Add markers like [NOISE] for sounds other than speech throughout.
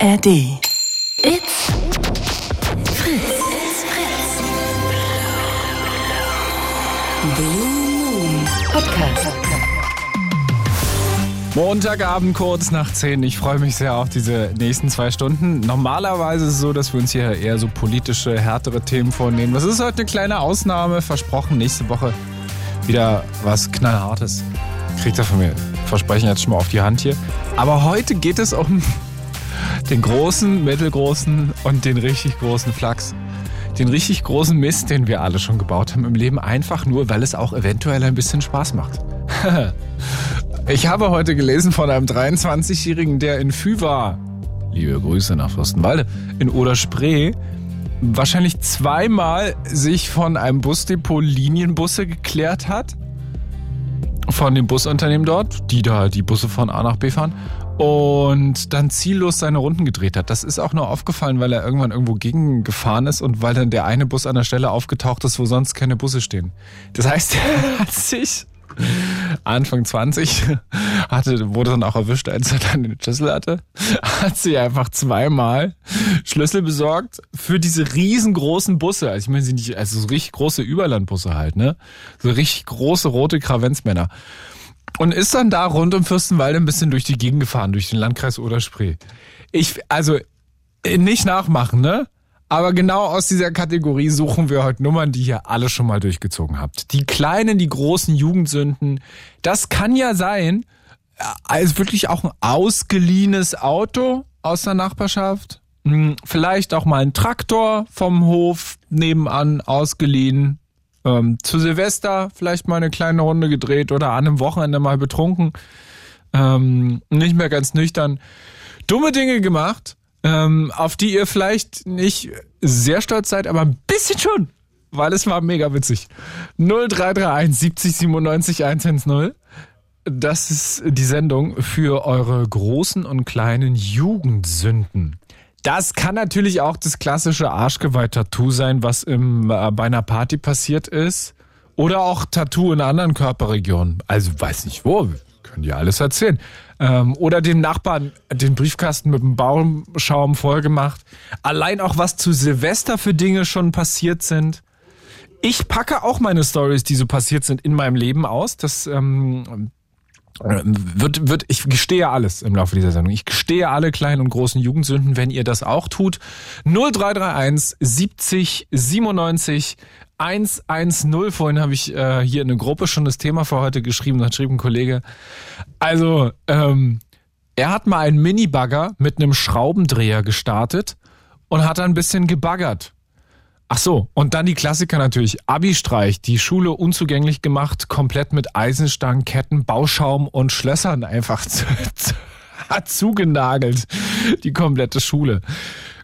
ARD. It's Fritz. It's Fritz. Blue Moon Podcast. Montagabend kurz nach 10. Ich freue mich sehr auf diese nächsten zwei Stunden. Normalerweise ist es so, dass wir uns hier eher so politische, härtere Themen vornehmen. Das ist heute eine kleine Ausnahme. Versprochen, nächste Woche wieder was Knallhartes. Kriegt er von mir. Versprechen jetzt schon mal auf die Hand hier. Aber heute geht es um den großen, mittelgroßen und den richtig großen Flachs. Den richtig großen Mist, den wir alle schon gebaut haben im Leben, einfach nur, weil es auch eventuell ein bisschen Spaß macht. [LAUGHS] ich habe heute gelesen von einem 23-Jährigen, der in Fü war. Liebe Grüße nach Fürstenwalde. In Oder-Spree wahrscheinlich zweimal sich von einem Busdepot Linienbusse geklärt hat. Von dem Busunternehmen dort, die da die Busse von A nach B fahren und dann ziellos seine Runden gedreht hat. Das ist auch nur aufgefallen, weil er irgendwann irgendwo gegengefahren ist und weil dann der eine Bus an der Stelle aufgetaucht ist, wo sonst keine Busse stehen. Das heißt, [LAUGHS] er hat sich Anfang 20 hatte, wurde dann auch erwischt, als er dann den Schlüssel hatte, hat sich einfach zweimal Schlüssel besorgt für diese riesengroßen Busse. Also ich meine, sie nicht, also so richtig große Überlandbusse halt, ne? So richtig große rote Kravenzmänner. Und ist dann da rund um Fürstenwalde ein bisschen durch die Gegend gefahren, durch den Landkreis Oder-Spree. Ich, also, nicht nachmachen, ne? Aber genau aus dieser Kategorie suchen wir heute Nummern, die ihr alle schon mal durchgezogen habt. Die kleinen, die großen Jugendsünden. Das kann ja sein, also wirklich auch ein ausgeliehenes Auto aus der Nachbarschaft. Hm, vielleicht auch mal ein Traktor vom Hof nebenan ausgeliehen. Ähm, zu Silvester vielleicht mal eine kleine Runde gedreht oder an einem Wochenende mal betrunken. Ähm, nicht mehr ganz nüchtern. Dumme Dinge gemacht ähm, auf die ihr vielleicht nicht sehr stolz seid, aber ein bisschen schon, weil es war mega witzig. 0331 70 97 110. Das ist die Sendung für eure großen und kleinen Jugendsünden. Das kann natürlich auch das klassische Arschgeweih-Tattoo sein, was im, äh, bei einer Party passiert ist. Oder auch Tattoo in anderen Körperregionen. Also weiß nicht wo, können die alles erzählen. Ähm, oder dem Nachbarn den Briefkasten mit dem Baumschaum vollgemacht. Allein auch was zu Silvester für Dinge schon passiert sind. Ich packe auch meine Stories, die so passiert sind, in meinem Leben aus. Das ähm, wird, wird, ich gestehe alles im Laufe dieser Sendung. Ich gestehe alle kleinen und großen Jugendsünden, wenn ihr das auch tut. 0331 70 97 110. Vorhin habe ich äh, hier in der Gruppe schon das Thema für heute geschrieben. Da schrieb ein Kollege. Also, ähm, er hat mal einen Mini-Bagger mit einem Schraubendreher gestartet und hat ein bisschen gebaggert. Ach so, und dann die Klassiker natürlich. Abi-Streich, die Schule unzugänglich gemacht, komplett mit Eisenstangen, Ketten, Bauschaum und Schlössern einfach [LAUGHS] zu, zu, hat zugenagelt. Die komplette Schule.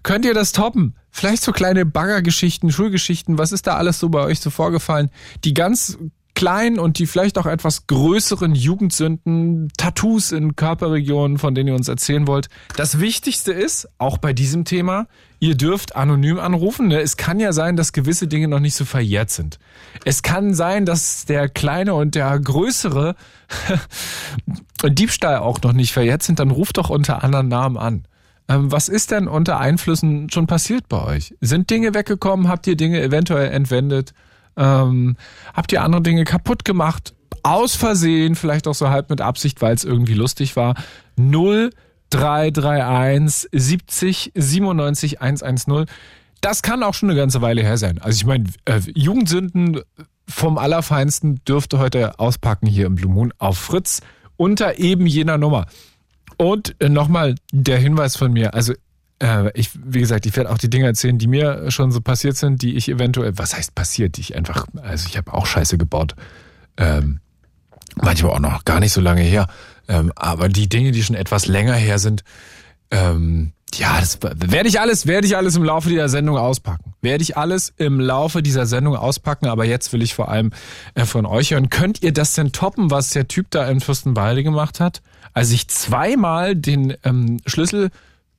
Könnt ihr das toppen? Vielleicht so kleine Baggergeschichten, Schulgeschichten, was ist da alles so bei euch so vorgefallen? Die ganz kleinen und die vielleicht auch etwas größeren Jugendsünden, Tattoos in Körperregionen, von denen ihr uns erzählen wollt. Das Wichtigste ist, auch bei diesem Thema, ihr dürft anonym anrufen. Ne? Es kann ja sein, dass gewisse Dinge noch nicht so verjährt sind. Es kann sein, dass der kleine und der größere [LAUGHS] Diebstahl auch noch nicht verjährt sind. Dann ruft doch unter anderen Namen an. Ähm, was ist denn unter Einflüssen schon passiert bei euch? Sind Dinge weggekommen? Habt ihr Dinge eventuell entwendet? Ähm, habt ihr andere Dinge kaputt gemacht? Aus Versehen, vielleicht auch so halb mit Absicht, weil es irgendwie lustig war. 0331 70 97 110. Das kann auch schon eine ganze Weile her sein. Also ich meine, äh, Jugendsünden vom Allerfeinsten dürfte heute auspacken hier im Blue Moon auf Fritz unter eben jener Nummer. Und äh, nochmal der Hinweis von mir. Also äh, ich, wie gesagt, ich werde auch die Dinge erzählen, die mir schon so passiert sind, die ich eventuell, was heißt passiert, die ich einfach, also ich habe auch Scheiße gebaut. Ähm, manchmal auch noch gar nicht so lange her. Ähm, aber die Dinge, die schon etwas länger her sind, ähm, ja, das werde ich alles, werde ich alles im Laufe dieser Sendung auspacken. Werde ich alles im Laufe dieser Sendung auspacken, aber jetzt will ich vor allem äh, von euch hören. Könnt ihr das denn toppen, was der Typ da in Fürstenwalde gemacht hat? Als ich zweimal den ähm, Schlüssel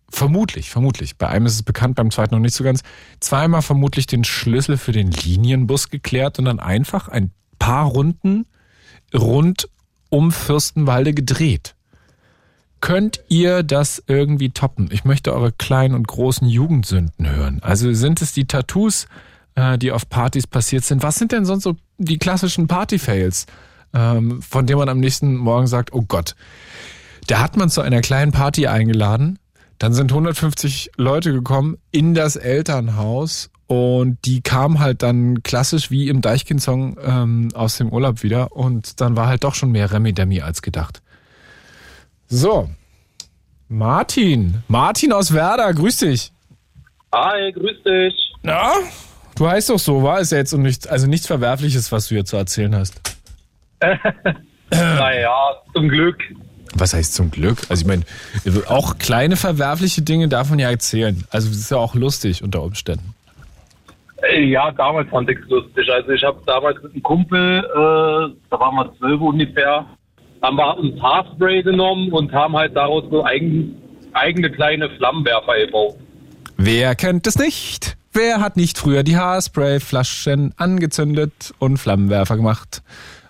vermutlich, vermutlich, bei einem ist es bekannt, beim zweiten noch nicht so ganz, zweimal vermutlich den Schlüssel für den Linienbus geklärt und dann einfach ein paar Runden rund um Fürstenwalde gedreht. könnt ihr das irgendwie toppen? Ich möchte eure kleinen und großen Jugendsünden hören. Also sind es die Tattoos, äh, die auf Partys passiert sind? Was sind denn sonst so die klassischen Party-Fails, ähm, von denen man am nächsten Morgen sagt, oh Gott, da hat man zu einer kleinen Party eingeladen, dann sind 150 Leute gekommen in das Elternhaus und die kamen halt dann klassisch wie im Deichkind-Song ähm, aus dem Urlaub wieder und dann war halt doch schon mehr Remi-Demi als gedacht. So, Martin. Martin aus Werder, grüß dich. Hi, grüß dich. Na, du heißt doch so, war es ja jetzt und nichts, also nichts Verwerfliches, was du jetzt zu erzählen hast. [LAUGHS] naja, zum Glück. Was heißt zum Glück? Also ich meine, auch kleine verwerfliche Dinge darf man ja erzählen. Also das ist ja auch lustig unter Umständen. Äh, Ja, damals fand ich es lustig. Also ich habe damals mit einem Kumpel, äh, da waren wir zwölf ungefähr, haben wir uns Haarspray genommen und haben halt daraus so eigen, eigene kleine Flammenwerfer gebaut. Wer kennt es nicht? Wer hat nicht früher die Haarspray-Flaschen angezündet und Flammenwerfer gemacht?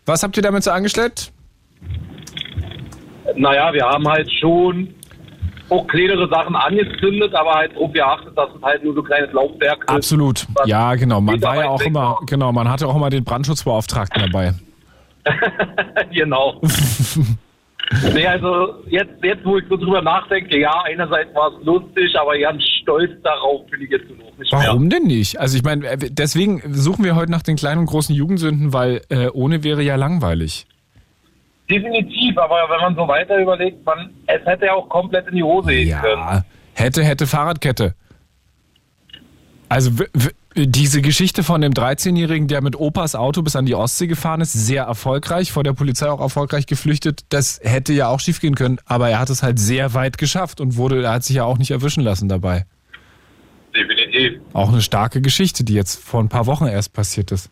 Was habt ihr damit so angestellt? Naja, wir haben halt schon auch kleinere Sachen angezündet, aber halt darauf geachtet, dass es halt nur so kleines Laufwerk ist. Absolut. Ja, genau. Man war ja auch immer, genau, man hatte auch immer den Brandschutzbeauftragten dabei. [LAUGHS] genau. [LAUGHS] nee, also jetzt, jetzt, wo ich so drüber nachdenke, ja, einerseits war es lustig, aber ganz stolz darauf bin ich jetzt noch nicht mehr. Warum denn nicht? Also ich meine, äh, deswegen suchen wir heute nach den kleinen und großen Jugendsünden, weil äh, ohne wäre ja langweilig. Definitiv, aber wenn man so weiter überlegt, man, es hätte ja auch komplett in die Hose gehen können. Ja, hätte, hätte Fahrradkette. Also diese Geschichte von dem 13-Jährigen, der mit Opas Auto bis an die Ostsee gefahren ist, sehr erfolgreich, vor der Polizei auch erfolgreich geflüchtet. Das hätte ja auch schiefgehen können, aber er hat es halt sehr weit geschafft und wurde, er hat sich ja auch nicht erwischen lassen dabei. Definitiv. Auch eine starke Geschichte, die jetzt vor ein paar Wochen erst passiert ist.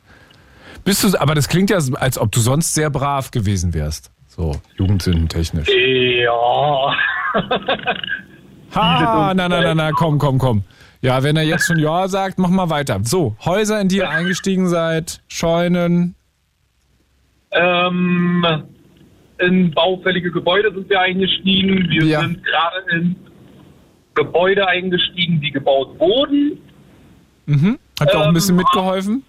Bist du, aber das klingt ja, als ob du sonst sehr brav gewesen wärst. So, jugendsündentechnisch. Ja. [LAUGHS] Ha, na, na, na, na, komm, komm, komm. Ja, wenn er jetzt schon Ja sagt, mach mal weiter. So, Häuser, in die ihr eingestiegen seid, Scheunen. ähm, in baufällige Gebäude sind wir eingestiegen. Wir Ja. sind gerade in Gebäude eingestiegen, die gebaut wurden. Mhm. Habt ihr auch ein Ähm, bisschen mitgeholfen?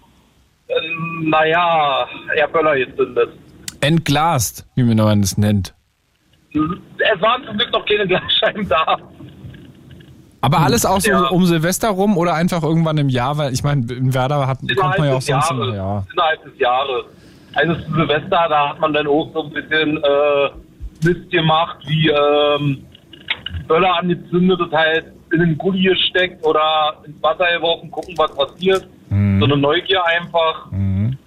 Naja, Herr Böller jetzt sind das. Entglast, wie man das nennt. Es waren zum Glück noch keine Glasscheiben da. Aber alles auch so Ja. um Silvester rum oder einfach irgendwann im Jahr, weil ich meine, in Werder hat, kommt man ja auch sonst Jahres, immer, ja. Innerhalb des Jahres. Also zu Silvester, da hat man dann auch so ein bisschen äh, Mist gemacht, wie ähm, Böller angezündet, das halt in den Gully gesteckt oder ins Wasser geworfen, gucken, was passiert. Mhm. So eine Neugier einfach. Mhm.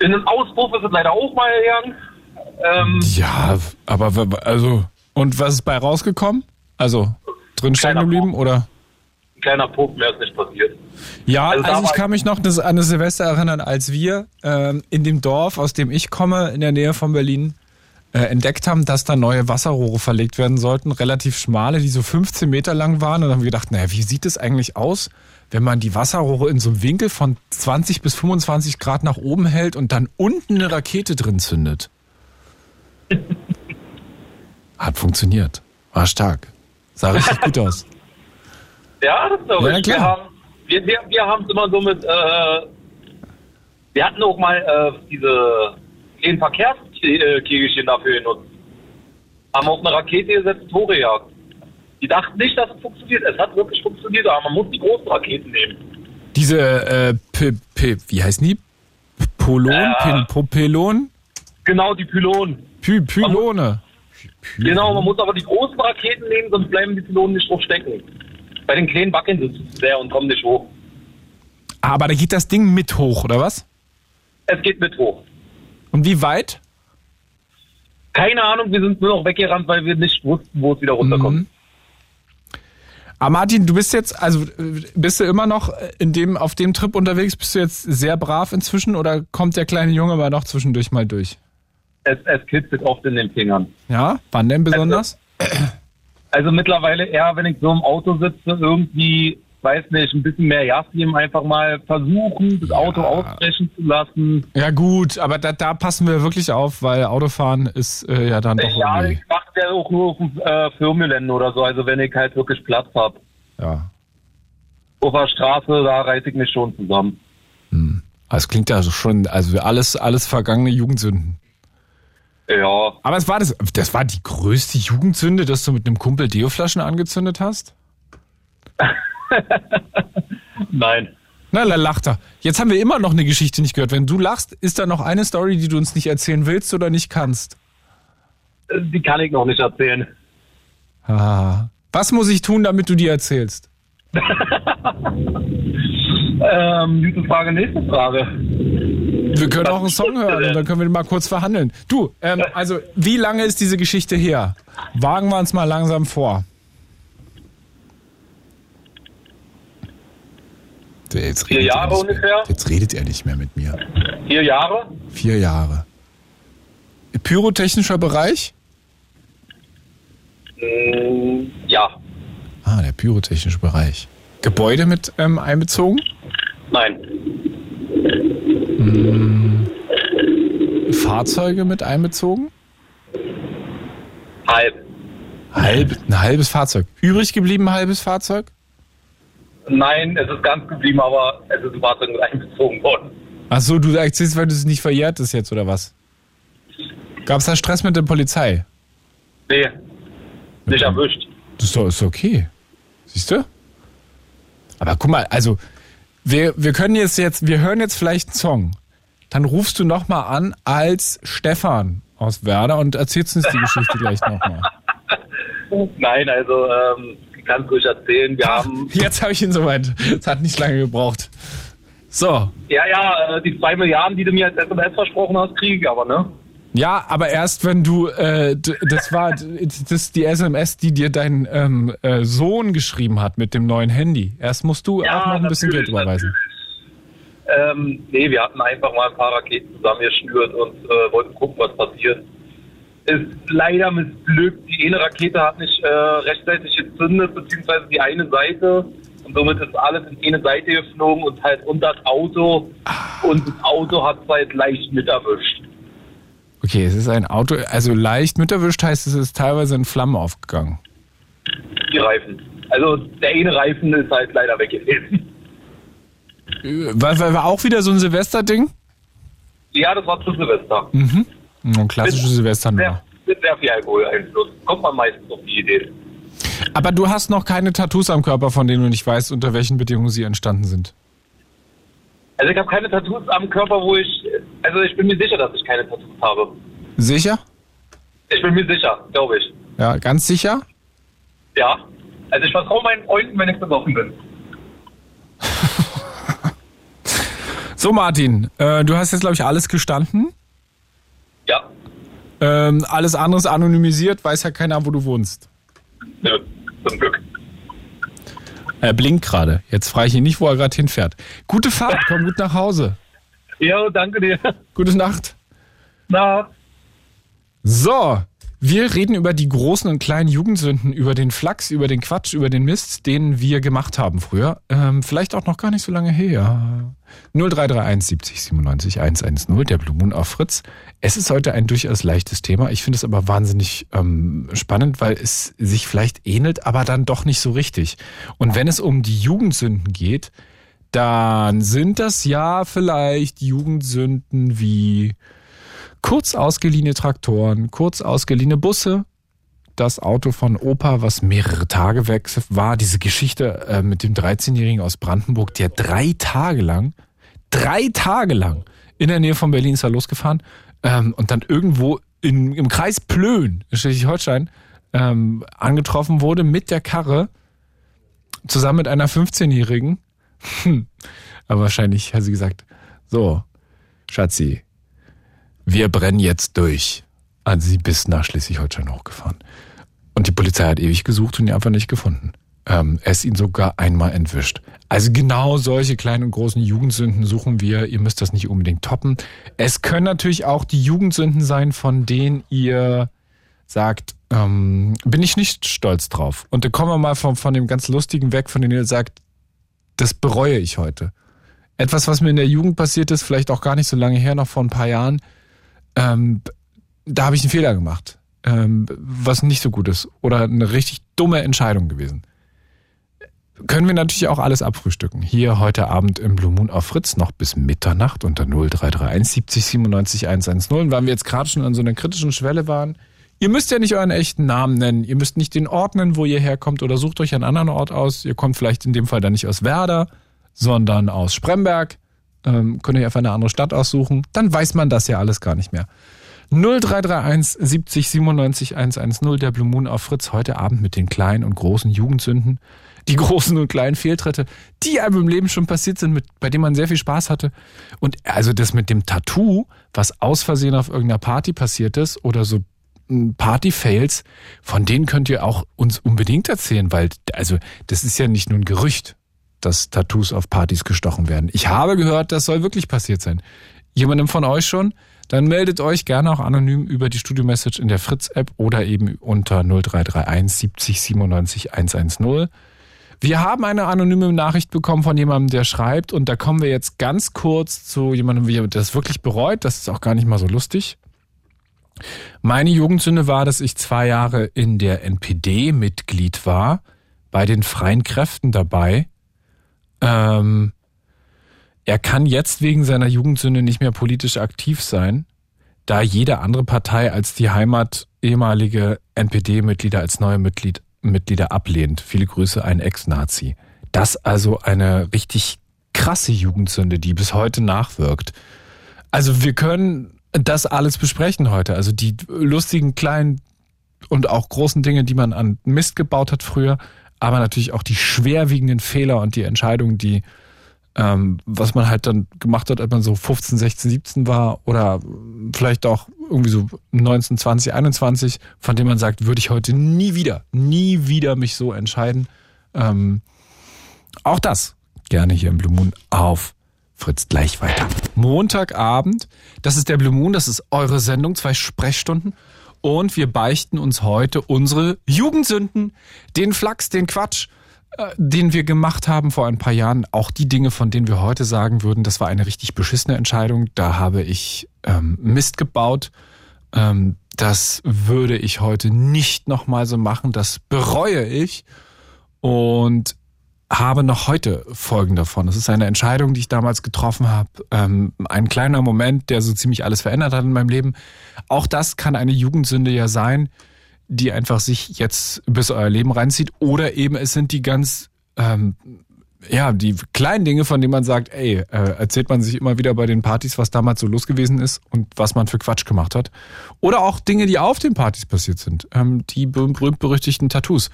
In den Auspuff ist es leider auch mal gegangen. Ähm, Ja, aber also, und was ist bei rausgekommen? Also, drin Kleiner geblieben oder? ein kleiner Puff, mehr ist nicht passiert. Ja, Also also, ich kann mich noch an das Silvester erinnern, als wir ähm, in dem Dorf, aus dem ich komme, in der Nähe von Berlin, äh, entdeckt haben, dass da neue Wasserrohre verlegt werden sollten, relativ schmale, die so 15 Meter lang waren. Und dann haben wir gedacht, naja, wie sieht es eigentlich aus, wenn man die Wasserrohre in so einem Winkel von 20 bis 25 Grad nach oben hält und dann unten eine Rakete drin zündet? [LAUGHS] Hat funktioniert. War stark. Sah richtig gut aus. Ja, das glaube Ja, ich. klar. Wir haben wir, wir, wir haben es immer so mit, äh, wir hatten auch mal äh, diese kleinen Verkehrskegelchen dafür genutzt. Haben auf eine Rakete gesetzt, Tore gejagt. Die dachten nicht, dass es funktioniert. Es hat wirklich funktioniert, aber man muss die großen Raketen nehmen. Diese, äh, P, P, wie heißen die? Polon? Ja. Pil, Popelon? Genau, die Pylonen. Py, Pylone. Py- Genau, man muss aber die großen Raketen nehmen, sonst bleiben die Pylonen nicht drauf stecken. Bei den kleinen wackeln sie zu sehr und kommen nicht hoch. Aber da geht das Ding mit hoch, oder was? Es geht mit hoch. Und wie weit? Keine Ahnung, wir sind nur noch weggerannt, weil wir nicht wussten, wo es wieder runterkommt. Mhm. Ah, Martin, du bist jetzt, also bist du immer noch in dem, auf dem Trip unterwegs? Bist du jetzt sehr brav inzwischen oder kommt der kleine Junge mal noch zwischendurch mal durch? Es, es kitzelt oft in den Fingern. Ja? Wann denn besonders? Also mittlerweile eher, wenn ich so im Auto sitze, irgendwie weiß nicht, ein bisschen mehr Gas geben, einfach mal versuchen, das Auto ausbrechen zu lassen. Ja gut, aber da, da passen wir wirklich auf, weil Autofahren ist äh, ja dann doch Ja, irgendwie. ich mache ja auch nur auf dem äh, Firmengelände oder so, also wenn ich halt wirklich Platz habe. Ja. Auf der Straße, da reiße ich mich schon zusammen. Das klingt ja schon, also alles, alles vergangene Jugendsünden. Ja, Aber es war das, das war die größte Jugendsünde, dass du mit einem Kumpel Deoflaschen angezündet hast? [LAUGHS] [LAUGHS] nein. Na, da lacht er. Jetzt haben wir immer noch eine Geschichte nicht gehört. Wenn du lachst, ist da noch eine Story, die du uns nicht erzählen willst oder nicht kannst? Äh, Die kann ich noch nicht erzählen. Ah. Was muss ich tun, damit du die erzählst? [LAUGHS] Ähm, gute Frage, nächste Frage. Wir können auch einen Song hören und dann können wir mal kurz verhandeln. Du, ähm, also wie lange ist diese Geschichte her? Wagen wir uns mal langsam vor. Jetzt Vier Jahre ungefähr? Jetzt redet er nicht mehr mit mir. Vier Jahre? Vier Jahre. Pyrotechnischer Bereich? Mm, ja. Ah, der pyrotechnische Bereich. Gebäude mit ähm, einbezogen? Nein. Fahrzeuge mit einbezogen? Halb. Halb, ein halbes Fahrzeug. Übrig geblieben ein halbes Fahrzeug? Nein, es ist ganz geblieben, aber es ist ein Fahrzeug mit einbezogen worden. Ach so, du erzählst, weil du es nicht verjährt ist jetzt, oder was? Gab es da Stress mit der Polizei? Nee, nicht erwischt. Das ist doch ist okay. Siehst du? Aber guck mal, also, wir, wir können jetzt jetzt, wir hören jetzt vielleicht einen Song. Dann rufst du nochmal an als Stefan aus Werder und erzählst uns die Geschichte gleich nochmal. [LAUGHS] Nein, also ähm, kann es ruhig erzählen. Wir haben, [LAUGHS] Jetzt habe ich ihn soweit. Es hat nicht lange gebraucht. So. ja, ja, äh, die zwei Milliarden, die du mir als SMS versprochen hast, kriege ich aber, ne? Ja, aber erst wenn du, äh, das war das ist die SMS, die dir dein ähm, äh, Sohn geschrieben hat mit dem neuen Handy. Erst musst du auch noch ein bisschen Geld überweisen. Ähm, nee, wir hatten einfach mal ein paar Raketen zusammengeschnürt und äh, wollten gucken, was passiert. Ist leider missglückt. Die eine Rakete hat nicht äh, rechtzeitig gezündet, beziehungsweise die eine Seite. Und somit ist alles in eine Seite geflogen und halt unter das Auto. Und das Auto hat es halt leicht mit erwischt. Okay, es ist ein Auto, also leicht mit erwischt heißt, es ist teilweise in Flammen aufgegangen. Die Reifen. Also der eine Reifen ist halt leider weg gewesen. Äh, War, war, war auch wieder so ein Silvester-Ding? Ja, das war zu Silvester. Ein klassische Silvesternummer. Mit sehr viel Alkoholeinfluss. Kommt man meistens auf die Idee. Aber du hast noch keine Tattoos am Körper, von denen du nicht weißt, unter welchen Bedingungen sie entstanden sind. Also ich habe keine Tattoos am Körper, wo ich, also ich bin mir sicher, dass ich keine Tattoos habe. Sicher? Ich bin mir sicher, glaube ich. Ja, ganz sicher? Ja. Also ich vertraue meinen Freunden, wenn ich besoffen bin. [LAUGHS] So, Martin, äh, du hast jetzt, glaube ich, alles gestanden. Ja. Ähm, alles andere ist anonymisiert, weiß ja keiner, wo du wohnst. Nö, zum Glück. Er blinkt gerade. Jetzt frage ich ihn nicht, wo er gerade hinfährt. Gute Fahrt, komm gut nach Hause. Ja, danke dir. Gute Nacht. Na, So, wir reden über die großen und kleinen Jugendsünden, über den Flachs, über den Quatsch, über den Mist, den wir gemacht haben früher. Ähm, vielleicht auch noch gar nicht so lange her. 0331 70 97 110, der Blue Moon auf Fritz. Es ist heute ein durchaus leichtes Thema. Ich finde es aber wahnsinnig ähm, spannend, weil es sich vielleicht ähnelt, aber dann doch nicht so richtig. Und wenn es um die Jugendsünden geht, dann sind das ja vielleicht Jugendsünden wie kurz ausgeliehene Traktoren, kurz ausgeliehene Busse, das Auto von Opa, was mehrere Tage weg war, diese Geschichte äh, mit dem 13-Jährigen aus Brandenburg, der drei Tage lang, drei Tage lang in der Nähe von Berlin ist er losgefahren ähm, und dann irgendwo in, im Kreis Plön, in Schleswig-Holstein, ähm, angetroffen wurde mit der Karre, zusammen mit einer 15-Jährigen. Hm. Aber wahrscheinlich hat sie gesagt, so, Schatzi, wir brennen jetzt durch. Also sie bis nach Schleswig-Holstein hochgefahren. Und die Polizei hat ewig gesucht und ihn einfach nicht gefunden. Ähm, er ist ihn sogar einmal entwischt. Also genau solche kleinen und großen Jugendsünden suchen wir. Ihr müsst das nicht unbedingt toppen. Es können natürlich auch die Jugendsünden sein, von denen ihr sagt, ähm, bin ich nicht stolz drauf. Und da kommen wir mal von, von dem ganz Lustigen weg, von dem ihr sagt, das bereue ich heute. Etwas, was mir in der Jugend passiert ist, vielleicht auch gar nicht so lange her, noch vor ein paar Jahren, ähm, da habe ich einen Fehler gemacht, ähm, was nicht so gut ist oder eine richtig dumme Entscheidung gewesen. Können wir natürlich auch alles abfrühstücken. Hier heute Abend im Blue Moon auf Fritz noch bis Mitternacht unter 0331 70 97 110. Und weil wir jetzt gerade schon an so einer kritischen Schwelle waren, ihr müsst ja nicht euren echten Namen nennen. Ihr müsst nicht den Ort nennen, wo ihr herkommt oder sucht euch einen anderen Ort aus. Ihr kommt vielleicht in dem Fall dann nicht aus Werder, sondern aus Spremberg. Ähm, könnt ihr einfach eine andere Stadt aussuchen. Dann weiß man das ja alles gar nicht mehr. 0331 70 97 110, der Blue Moon auf Fritz heute Abend mit den kleinen und großen Jugendsünden. Die großen und kleinen Fehltritte, die einem im Leben schon passiert sind, mit, bei denen man sehr viel Spaß hatte. Und also das mit dem Tattoo, was aus Versehen auf irgendeiner Party passiert ist oder so hm, Party-Fails, von denen könnt ihr auch uns unbedingt erzählen, weil also das ist ja nicht nur ein Gerücht, dass Tattoos auf Partys gestochen werden. Ich habe gehört, das soll wirklich passiert sein. Jemandem von euch schon? Dann meldet euch gerne auch anonym über die Studio-Message in der Fritz-App oder eben unter 0331 70 97 110. Wir haben eine anonyme Nachricht bekommen von jemandem, der schreibt, und da kommen wir jetzt ganz kurz zu jemandem, der das wirklich bereut. Das ist auch gar nicht mal so lustig. Meine Jugendsünde war, dass ich zwei Jahre in der NPD Mitglied war, bei den freien Kräften dabei. Ähm, er kann jetzt wegen seiner Jugendsünde nicht mehr politisch aktiv sein, da jede andere Partei als die Heimat ehemalige NPD-Mitglieder als neue Mitglied Mitglieder ablehnt. Viele Grüße, ein Ex-Nazi. Das also eine richtig krasse Jugendsünde, die bis heute nachwirkt. Also wir können das alles besprechen heute. Also die lustigen kleinen und auch großen Dinge, die man an Mist gebaut hat früher, aber natürlich auch die schwerwiegenden Fehler und die Entscheidungen, die ähm, was man halt dann gemacht hat, als man so 15, 16, 17 war oder vielleicht auch irgendwie so 19, 20, 21, von dem man sagt, würde ich heute nie wieder, nie wieder mich so entscheiden. Ähm, auch das gerne hier im Blue Moon auf Fritz gleich weiter. Montagabend, das ist der Blue Moon, das ist eure Sendung, zwei Sprechstunden. Und wir beichten uns heute unsere Jugendsünden, den Flachs, den Quatsch, äh, den wir gemacht haben vor ein paar Jahren, auch die Dinge, von denen wir heute sagen würden, das war eine richtig beschissene Entscheidung. Da habe ich ähm, Mist gebaut. Ähm, das würde ich heute nicht nochmal so machen. Das bereue ich und habe noch heute Folgen davon. Das ist eine Entscheidung, die ich damals getroffen habe. Ähm, ein kleiner Moment, der so ziemlich alles verändert hat in meinem Leben. Auch das kann eine Jugendsünde ja sein die einfach sich jetzt bis euer Leben reinzieht. Oder eben es sind die ganz, ähm, ja, die kleinen Dinge, von denen man sagt, ey, äh, erzählt man sich immer wieder bei den Partys, was damals so los gewesen ist und was man für Quatsch gemacht hat. Oder auch Dinge, die auf den Partys passiert sind. Ähm, die berühmt-berüchtigten Tattoos.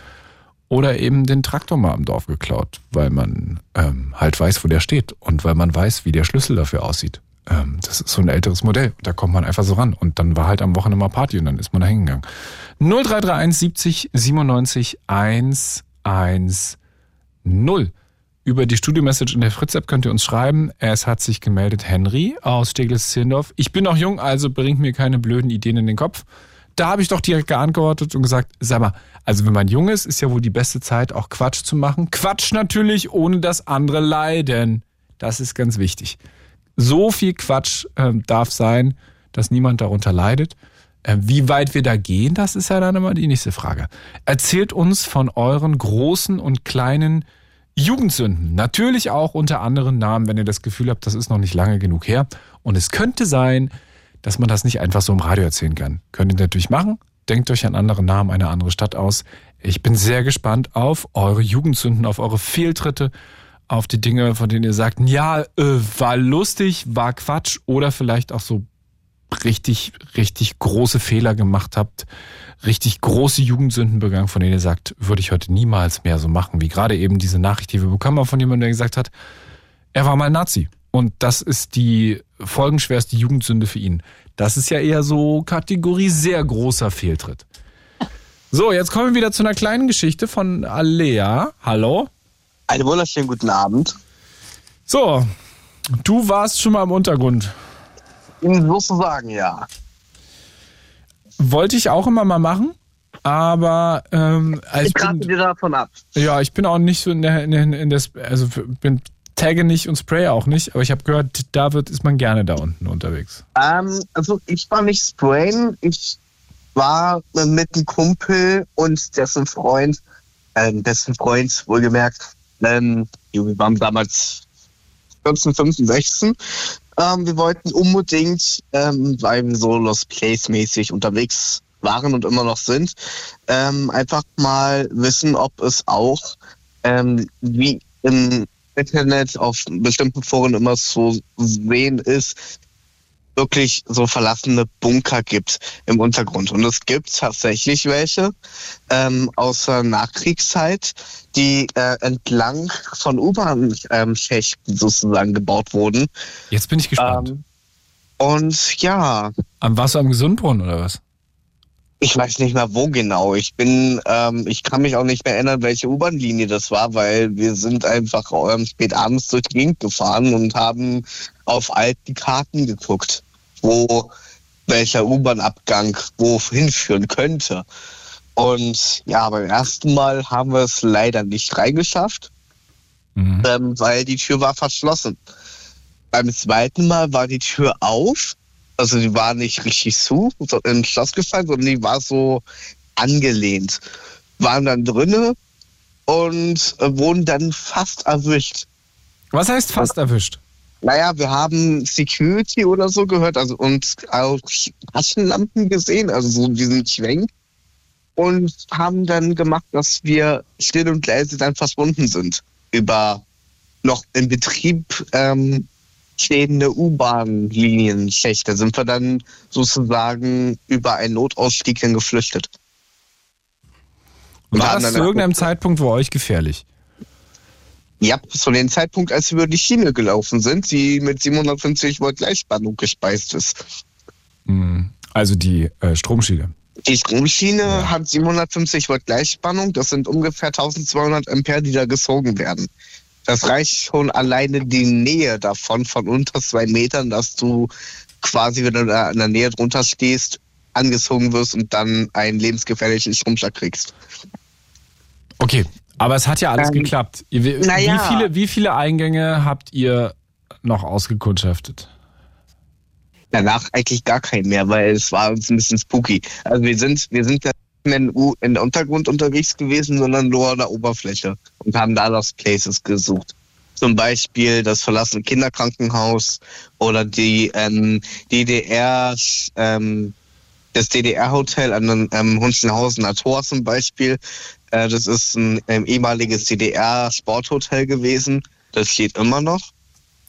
Oder eben den Traktor mal im Dorf geklaut, weil man ähm, halt weiß, wo der steht und weil man weiß, wie der Schlüssel dafür aussieht. Ähm, das ist so ein älteres Modell. Da kommt man einfach so ran. Und dann war halt am Wochenende mal Party und dann ist man da hingegangen. 0331 70 97 110. Über die Studio-Message in der Fritz-App könnt ihr uns schreiben. Es hat sich gemeldet Henry aus Steglitz-Zirndorf. Ich bin noch jung, also bringt mir keine blöden Ideen in den Kopf. Da habe ich doch direkt geantwortet und gesagt, sag mal, also wenn man jung ist, ist ja wohl die beste Zeit, auch Quatsch zu machen. Quatsch natürlich, ohne dass andere leiden. Das ist ganz wichtig. So viel Quatsch äh, darf sein, dass niemand darunter leidet. Äh, wie weit wir da gehen, das ist ja dann immer die nächste Frage. Erzählt uns von euren großen und kleinen Jugendsünden. Natürlich auch unter anderen Namen, wenn ihr das Gefühl habt, das ist noch nicht lange genug her. Und es könnte sein, dass man das nicht einfach so im Radio erzählen kann. Könnt ihr natürlich machen. Denkt euch an andere Namen, eine andere Stadt aus. Ich bin sehr gespannt auf eure Jugendsünden, auf eure Fehltritte auf die Dinge, von denen ihr sagt, ja, äh, war lustig, war Quatsch oder vielleicht auch so richtig, richtig große Fehler gemacht habt, richtig große Jugendsünden begangen, von denen ihr sagt, würde ich heute niemals mehr so machen, wie gerade eben diese Nachricht, die wir bekommen haben von jemandem, der gesagt hat, er war mal Nazi. Und das ist die folgenschwerste Jugendsünde für ihn. Das ist ja eher so Kategorie sehr großer Fehltritt. So, jetzt kommen wir wieder zu einer kleinen Geschichte von Alea. Hallo? Einen wunderschönen guten Abend. So, du warst schon mal im Untergrund. Sozusagen, ja. Wollte ich auch immer mal machen. aber ähm, Ich rate dir davon ab. ja, ich bin auch nicht so in der, in in der also bin tagge nicht und spray auch nicht, aber ich habe gehört, da wird ist man gerne da unten unterwegs. Ähm, also ich war nicht sprayen, ich war mit einem Kumpel und dessen Freund, ähm, dessen Freund wohlgemerkt, ähm, wir waren damals 14, 15, 16. Ähm, wir wollten unbedingt, ähm, weil wir so Lost Place mäßig unterwegs waren und immer noch sind, ähm, einfach mal wissen, ob es auch ähm, wie im Internet auf bestimmten Foren immer so sehen ist, wirklich so verlassene Bunker gibt im Untergrund. Und es gibt tatsächlich welche ähm, aus der Nachkriegszeit, die äh, entlang von U-Bahn-Schächten sozusagen gebaut wurden. Jetzt bin ich gespannt. Ähm, und ja, am Wasser am Gesundbrunnen oder was? Ich weiß nicht mehr wo genau. Ich bin, ähm, ich kann mich auch nicht mehr erinnern, welche U-Bahn-Linie das war, weil wir sind einfach ähm, spät abends durch die Gegend gefahren und haben auf alten Karten geguckt, wo welcher U-Bahn-Abgang wo hinführen könnte. Und ja, beim ersten Mal haben wir es leider nicht reingeschafft, Mhm. ähm, weil die Tür war verschlossen. Beim zweiten Mal war die Tür auf, also die war nicht richtig zu, so ins Schloss gefallen, sondern die war so angelehnt. Waren dann drinne und äh, wurden dann fast erwischt. Was heißt fast erwischt? Naja, wir haben Security oder so gehört, also und auch Taschenlampen gesehen, also so diesen Schwenk. Und haben dann gemacht, dass wir still und leise dann verschwunden sind. Über noch in Betrieb ähm, stehende U-Bahn-Linien, Schächte, sind wir dann sozusagen über einen Notausstieg dann geflüchtet. Und War das zu irgendeinem Zeitpunkt für euch gefährlich? Ja, zu dem Zeitpunkt, als wir über die Schiene gelaufen sind, die mit 750 Volt Gleichspannung gespeist ist. Mhm. Also die äh, Stromschiene. Die Stromschiene Ja. hat 750 Volt Gleichspannung. Das sind ungefähr 1200 Ampere, die da gezogen werden. Das reicht schon alleine die Nähe davon, von unter zwei Metern, dass du quasi, wenn du da in der Nähe drunter stehst, angezogen wirst und dann einen lebensgefährlichen Stromschlag kriegst. Okay, aber es hat ja alles Ähm, geklappt. Wie, naja. wie, viele, wie viele Eingänge habt ihr noch ausgekundschaftet? Danach eigentlich gar keinen mehr, weil es war uns ein bisschen spooky. Also wir sind, wir sind ja mehr in, der Untergrund unterwegs gewesen, sondern nur an der Oberfläche und haben da Lost Places gesucht. Zum Beispiel das verlassene Kinderkrankenhaus oder die ähm, DDR, ähm, das DDR-Hotel an den ähm, Hunschenhausener Tor zum Beispiel. Äh, das ist ein ähm, ehemaliges DDR-Sporthotel gewesen. Das steht immer noch.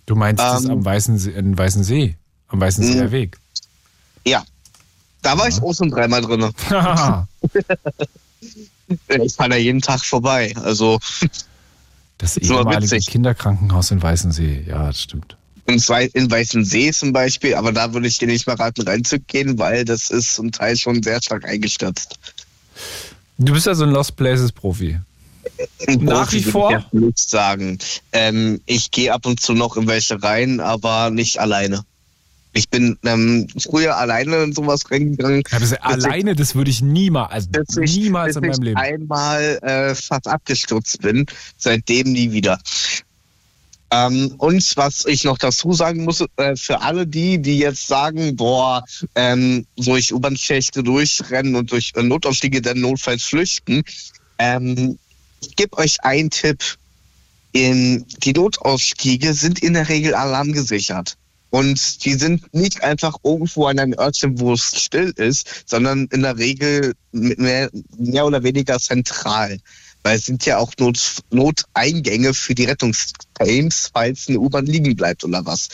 Du meinst das Ähm, am Weißen See, in Weißen See, am Weißen Mhm. Seer Weg. Ja. Da war ich auch schon dreimal drin. [LAUGHS] Ich fahre da jeden Tag vorbei. Also das ehemalige. Kinderkrankenhaus in Weißen See. Ja, das stimmt. in, Weißensee zum Beispiel, aber da würde ich dir nicht mal raten, reinzugehen, weil das ist zum Teil schon sehr stark eingestürzt. Du bist also ein Lost Places Profi. Ein Nach wie vor? Ich nicht sagen. Ähm, ich gehe ab und zu noch in welche rein, aber nicht alleine. Ich bin ähm, früher alleine in sowas reingegangen. Ja, das, alleine, das würde ich niemals, also ich, niemals in meinem ich Leben. einmal äh, fast abgestürzt bin, seitdem nie wieder. Ähm, und was ich noch dazu sagen muss, äh, für alle die, die jetzt sagen, boah, ähm, durch U-Bahn-Schächte durchrennen und durch äh, Notausstiege dann notfalls flüchten, ähm, ich gebe euch einen Tipp. In, die Notausstiege sind in der Regel alarmgesichert. Und die sind nicht einfach irgendwo an einem Örtchen, wo es still ist, sondern in der Regel mehr, mehr oder weniger zentral. Weil es sind ja auch Not, Noteingänge für die Rettungsteams, falls eine U-Bahn liegen bleibt oder was.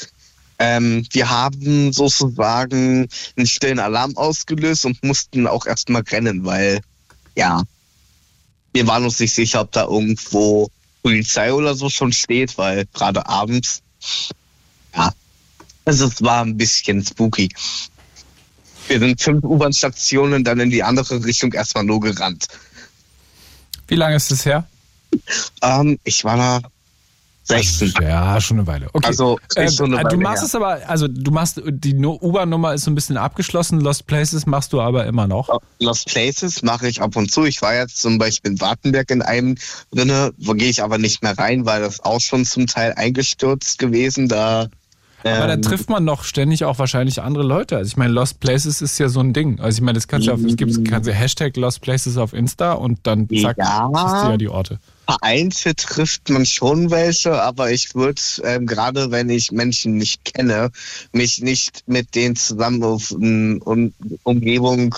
Ähm, wir haben sozusagen einen stillen Alarm ausgelöst und mussten auch erstmal rennen, weil, ja, wir waren uns nicht sicher, ob da irgendwo Polizei oder so schon steht, weil gerade abends, ja, also es war ein bisschen spooky. Wir sind fünf U-Bahn-Stationen dann in die andere Richtung erstmal nur gerannt. Wie lange ist das her? Ähm, ich war da 16. Also, ja, schon eine Weile. Okay. Also, äh, schon eine du Weile machst her. es aber, also du machst, die U-Bahn-Nummer ist so ein bisschen abgeschlossen, Lost Places machst du aber immer noch. Lost Places mache ich ab und zu. Ich war jetzt zum Beispiel in Wartenberg in einem drinne, wo gehe ich aber nicht mehr rein, weil das auch schon zum Teil eingestürzt gewesen. Da, Aber da ähm, trifft man noch ständig auch wahrscheinlich andere Leute. Also ich meine, Lost Places ist ja so ein Ding. Also ich meine, das kannst du auf, es gibt kannst du Hashtag Lost Places auf Insta und dann zack, Ja. siehst du ja die Orte. Vereinzelt trifft man schon welche, aber ich würde, ähm, gerade wenn ich Menschen nicht kenne, mich nicht mit denen zusammen auf eine um, Umgebung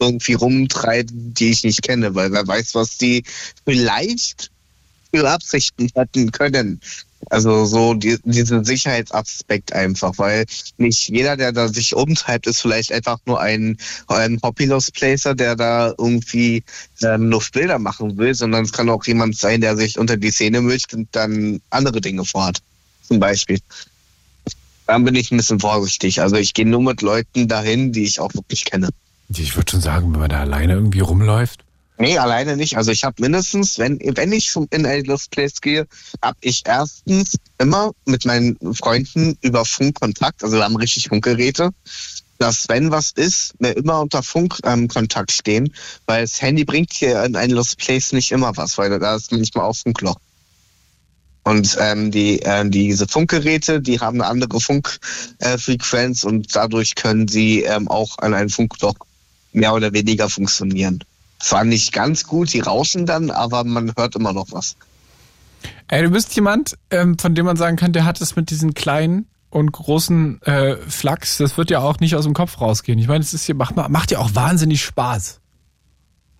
irgendwie rumtreiben, die ich nicht kenne, weil wer weiß, was die vielleicht für Absichten hatten können. Also so die, diesen Sicherheitsaspekt einfach, weil nicht jeder, der da sich umtreibt, ist vielleicht einfach nur ein, ein Hobby-Lost Placer, der da irgendwie ähm, nur Bilder machen will, sondern es kann auch jemand sein, der sich unter die Szene mischt und dann andere Dinge vorhat. Zum Beispiel. Dann bin ich ein bisschen vorsichtig. Also ich gehe nur mit Leuten dahin, die ich auch wirklich kenne. Ich würde schon sagen, wenn man da alleine irgendwie rumläuft. Nee, alleine nicht. Also ich habe mindestens, wenn, wenn ich in Lost Place gehe, habe ich erstens immer mit meinen Freunden über Funk Kontakt, also wir haben richtig Funkgeräte, dass wenn was ist, wir immer unter Funkkontakt ähm, Kontakt stehen, weil das Handy bringt hier in Lost Place nicht immer was, weil da ist manchmal auch Funkloch. Und ähm, die, äh, diese Funkgeräte, die haben eine andere Funkfrequenz äh, und dadurch können sie ähm, auch an ein Funkloch mehr oder weniger funktionieren. Zwar nicht ganz gut, die rauschen dann, aber man hört immer noch was. Ey, du bist jemand, ähm, von dem man sagen kann, der hat es mit diesen kleinen und großen äh, Flachs, das wird ja auch nicht aus dem Kopf rausgehen. Ich meine, es ist hier, macht, macht ja auch wahnsinnig Spaß.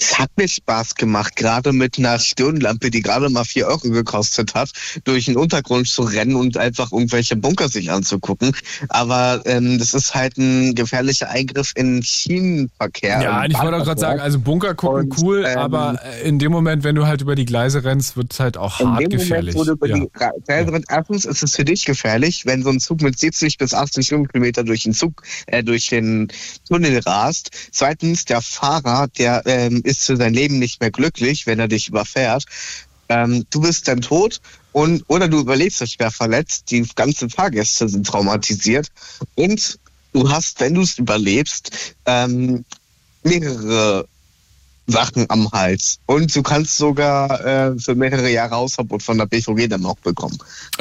Es hat mir Spaß gemacht, gerade mit einer Stirnlampe, die gerade mal vier Euro gekostet hat, durch den Untergrund zu rennen und einfach irgendwelche Bunker sich anzugucken. Aber ähm, das ist halt ein gefährlicher Eingriff in Schienenverkehr. Ja, ich wollte auch gerade sagen, also Bunker gucken Und, cool, ähm, aber in dem Moment, wenn du halt über die Gleise rennst, wird es halt auch In hart dem gefährlich. Moment, wo du über ja. die Ra- Gleise rennst, erstens ist es für dich gefährlich, wenn so ein Zug mit 70 bis 80 Stundenkilometer durch den Zug, äh, durch den Tunnel rast. Zweitens, der Fahrer, der ähm, ist für sein Leben nicht mehr glücklich, wenn er dich überfährt. Ähm, du bist dann tot und oder du überlebst dich schwer verletzt. Die ganzen Fahrgäste sind traumatisiert und du hast, wenn du es überlebst, ähm, mehrere Sachen am Hals. Und du kannst sogar äh, für mehrere Jahre Hausverbot von der BVG dann auch bekommen.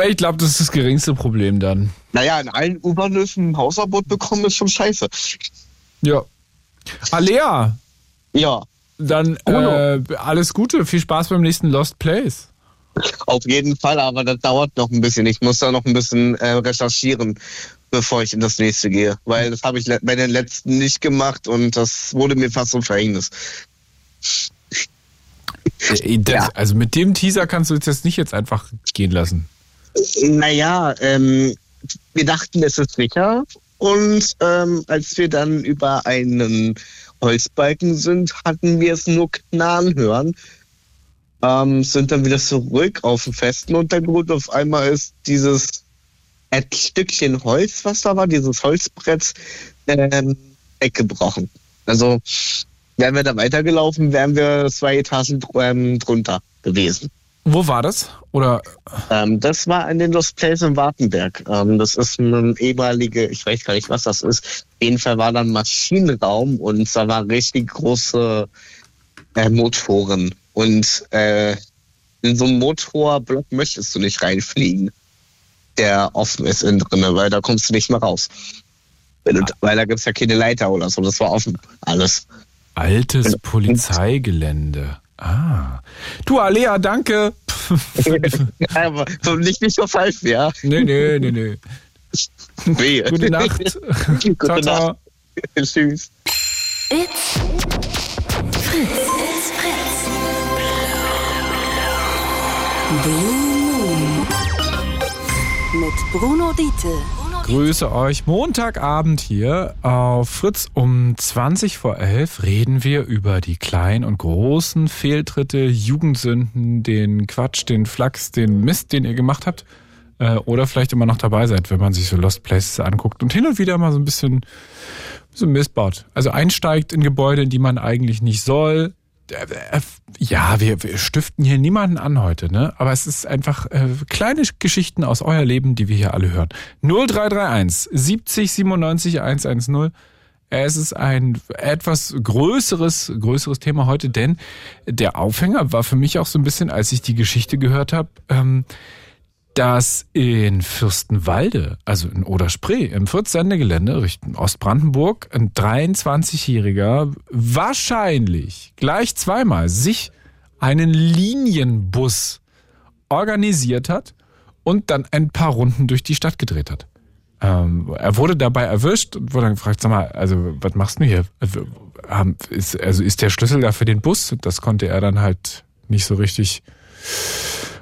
Ich glaube, das ist das geringste Problem dann. Naja, in allen U-Bahnhöfen ein Hausverbot bekommen ist schon scheiße. Ja. Alea, Ja, dann äh, alles Gute, viel Spaß beim nächsten Lost Place. auf jeden Fall, aber das dauert noch ein bisschen. Ich muss da noch ein bisschen äh, recherchieren, bevor ich in das nächste gehe. Weil das habe ich bei den letzten nicht gemacht und das wurde mir fast zum Verhängnis. Äh, das. Also mit dem Teaser kannst du jetzt das nicht jetzt einfach gehen lassen. Naja, ähm, wir dachten, es ist sicher. Und ähm, als wir dann über einen Holzbalken sind, hatten wir es nur knarren hören. Ähm, sind dann wieder zurück auf den festen Untergrund. Auf einmal ist dieses Stückchen Holz, was da war, dieses Holzbrett, ähm, weggebrochen. Also wären wir da weitergelaufen, wären wir zwei Etagen ähm, drunter gewesen. Wo war das? Oder Ähm, das war in den Lost Place in Wartenberg. Ähm, das ist ein ehemalige, ich weiß gar nicht, was das ist. Auf jeden Fall war da ein Maschinenraum und da waren richtig große äh, Motoren. Und äh, in so einen Motorblock möchtest du nicht reinfliegen, der offen ist innen drinne, weil da kommst du nicht mehr raus. Du, weil da gibt's ja keine Leiter oder so, das war offen, alles. altes Polizeigelände? Ah. Du, Alea, danke. [LAUGHS] Aber so nicht, nicht so falsch, ja. nee, nee, nee, nee. Wehe. Gute Nacht. [LAUGHS] Gute. Nacht. [LAUGHS] Tschüss. It's Fritz. It's Fritz. Blue Moon. Mit Bruno Diete. Grüße euch. Montagabend hier auf Fritz um 20 vor 11 reden wir über die kleinen und großen Fehltritte, Jugendsünden, den Quatsch, den Flachs, den Mist, den ihr gemacht habt. Äh, Oder vielleicht immer noch dabei seid, wenn man sich so Lost Places anguckt und hin und wieder mal so ein bisschen so Mist baut. Also einsteigt in Gebäude, in die man eigentlich nicht soll, ja, wir, wir stiften hier niemanden an heute, ne? Aber es ist einfach äh, kleine Geschichten aus euer Leben, die wir hier alle hören. 0331 70 97 110. Es ist ein etwas größeres, größeres Thema heute, denn der Aufhänger war für mich auch so ein bisschen, als ich die Geschichte gehört habe, ähm, dass in Fürstenwalde, also in Oderspree, im Fritz-Sendegelände Richtung Ostbrandenburg, ein 23-Jähriger wahrscheinlich gleich zweimal sich einen Linienbus organisiert hat und dann ein paar Runden durch die Stadt gedreht hat. Ähm, er wurde dabei erwischt und wurde dann gefragt, sag mal, also was machst du hier? Also ist, also ist der Schlüssel da für den Bus? Das konnte er dann halt nicht so richtig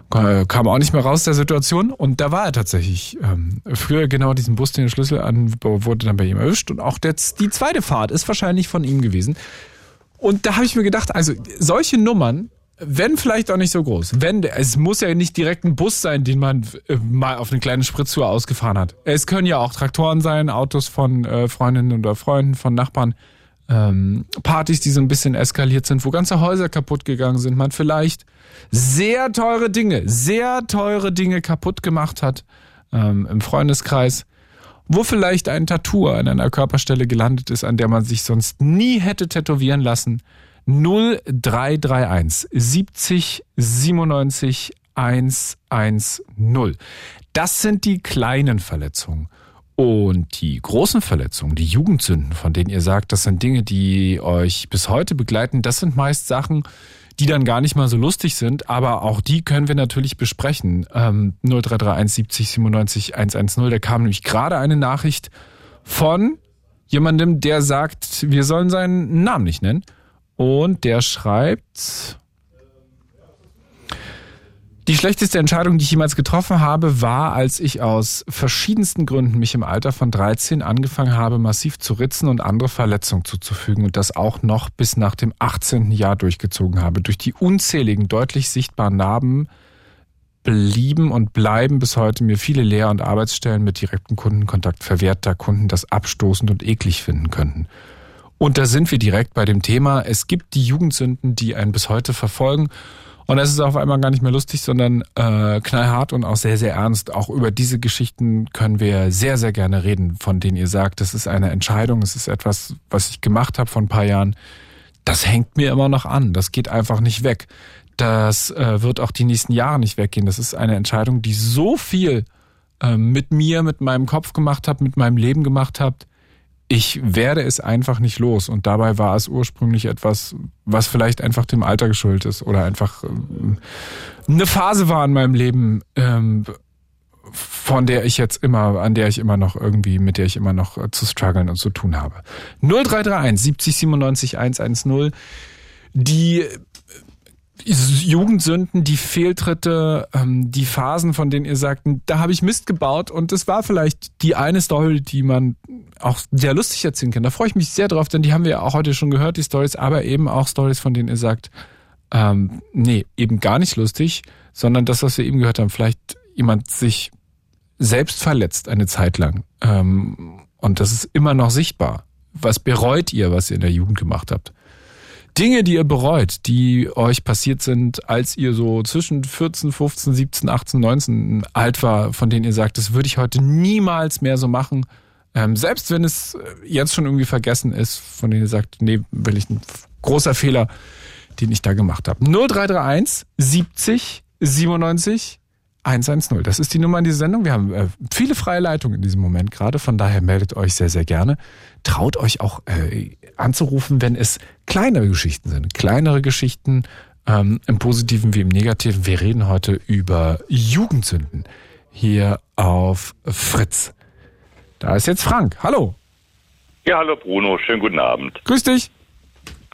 kam auch nicht mehr raus der Situation und da war er tatsächlich ähm, früher genau diesen Bus, den Schlüssel an, wurde dann bei ihm erwischt und auch der, die zweite Fahrt ist wahrscheinlich von ihm gewesen. Und da habe ich mir gedacht, also solche Nummern, wenn vielleicht auch nicht so groß, wenn es muss ja nicht direkt ein Bus sein, den man äh, mal auf eine kleine Spritztour ausgefahren hat. Es können ja auch Traktoren sein, Autos von äh, Freundinnen oder Freunden, von Nachbarn ähm, Partys, die so ein bisschen eskaliert sind, wo ganze Häuser kaputt gegangen sind, man vielleicht sehr teure Dinge, sehr teure Dinge kaputt gemacht hat ähm, im Freundeskreis, wo vielleicht ein Tattoo an einer Körperstelle gelandet ist, an der man sich sonst nie hätte tätowieren lassen. 0331 70 97 110. Das sind die kleinen Verletzungen. Und die großen Verletzungen, die Jugendsünden, von denen ihr sagt, das sind Dinge, die euch bis heute begleiten, das sind meist Sachen, die dann gar nicht mal so lustig sind, aber auch die können wir natürlich besprechen. Ähm, 0331 70 97 110, da kam nämlich gerade eine Nachricht von jemandem, der sagt, wir sollen seinen Namen nicht nennen. Und der schreibt, die schlechteste Entscheidung, die ich jemals getroffen habe, war, als ich aus verschiedensten Gründen mich im Alter von 13 angefangen habe, massiv zu ritzen und andere Verletzungen zuzufügen und das auch noch bis nach dem 18. Jahr durchgezogen habe. Durch die unzähligen, deutlich sichtbaren Narben blieben und bleiben bis heute mir viele Lehr- und Arbeitsstellen mit direktem Kundenkontakt verwehrt, da Kunden das abstoßend und eklig finden könnten. Und da sind wir direkt bei dem Thema. Es gibt die Jugendsünden, die einen bis heute verfolgen und es ist auf einmal gar nicht mehr lustig, sondern äh, knallhart und auch sehr, sehr ernst. Auch über diese Geschichten können wir sehr, sehr gerne reden, von denen ihr sagt, das ist eine Entscheidung, es ist etwas, was ich gemacht habe vor ein paar Jahren. Das hängt mir immer noch an. Das geht einfach nicht weg. Das äh, wird auch die nächsten Jahre nicht weggehen. Das ist eine Entscheidung, die so viel äh, mit mir, mit meinem Kopf gemacht hat, mit meinem Leben gemacht hat, ich werde es einfach nicht los. Und dabei war es ursprünglich etwas, was vielleicht einfach dem Alter geschuldet ist oder einfach ähm, eine Phase war in meinem Leben, ähm, von der ich jetzt immer, an der ich immer noch irgendwie, mit der ich immer noch äh, zu strugglen und zu tun habe. 0331 70 97 110. Die Jugendsünden, die Fehltritte, ähm, die Phasen, von denen ihr sagt, da habe ich Mist gebaut und das war vielleicht die eine Story, die man auch sehr lustig erzählen kann. Da freue ich mich sehr drauf, denn die haben wir ja auch heute schon gehört, die Stories, aber eben auch Stories, von denen ihr sagt, ähm, nee, eben gar nicht lustig, sondern das, was wir eben gehört haben, vielleicht jemand sich selbst verletzt eine Zeit lang ähm, und das ist immer noch sichtbar. Was bereut ihr, was ihr in der Jugend gemacht habt? Dinge, die ihr bereut, die euch passiert sind, als ihr so zwischen 14, 15, 17, 18, 19 alt war, von denen ihr sagt, das würde ich heute niemals mehr so machen. Ähm, selbst wenn es jetzt schon irgendwie vergessen ist, von denen ihr sagt, nee, will ich ein großer Fehler, den ich da gemacht habe. 0331 70 97 110. Das ist die Nummer in dieser Sendung. Wir haben äh, viele freie Leitungen in diesem Moment gerade. Von daher meldet euch sehr, sehr gerne. Traut euch auch äh, anzurufen, wenn es kleinere Geschichten sind. Kleinere Geschichten ähm, im Positiven wie im Negativen. Wir reden heute über Jugendsünden hier auf Fritz. Da ist jetzt Frank. Hallo. Ja, hallo Bruno. Schönen guten Abend. Grüß dich.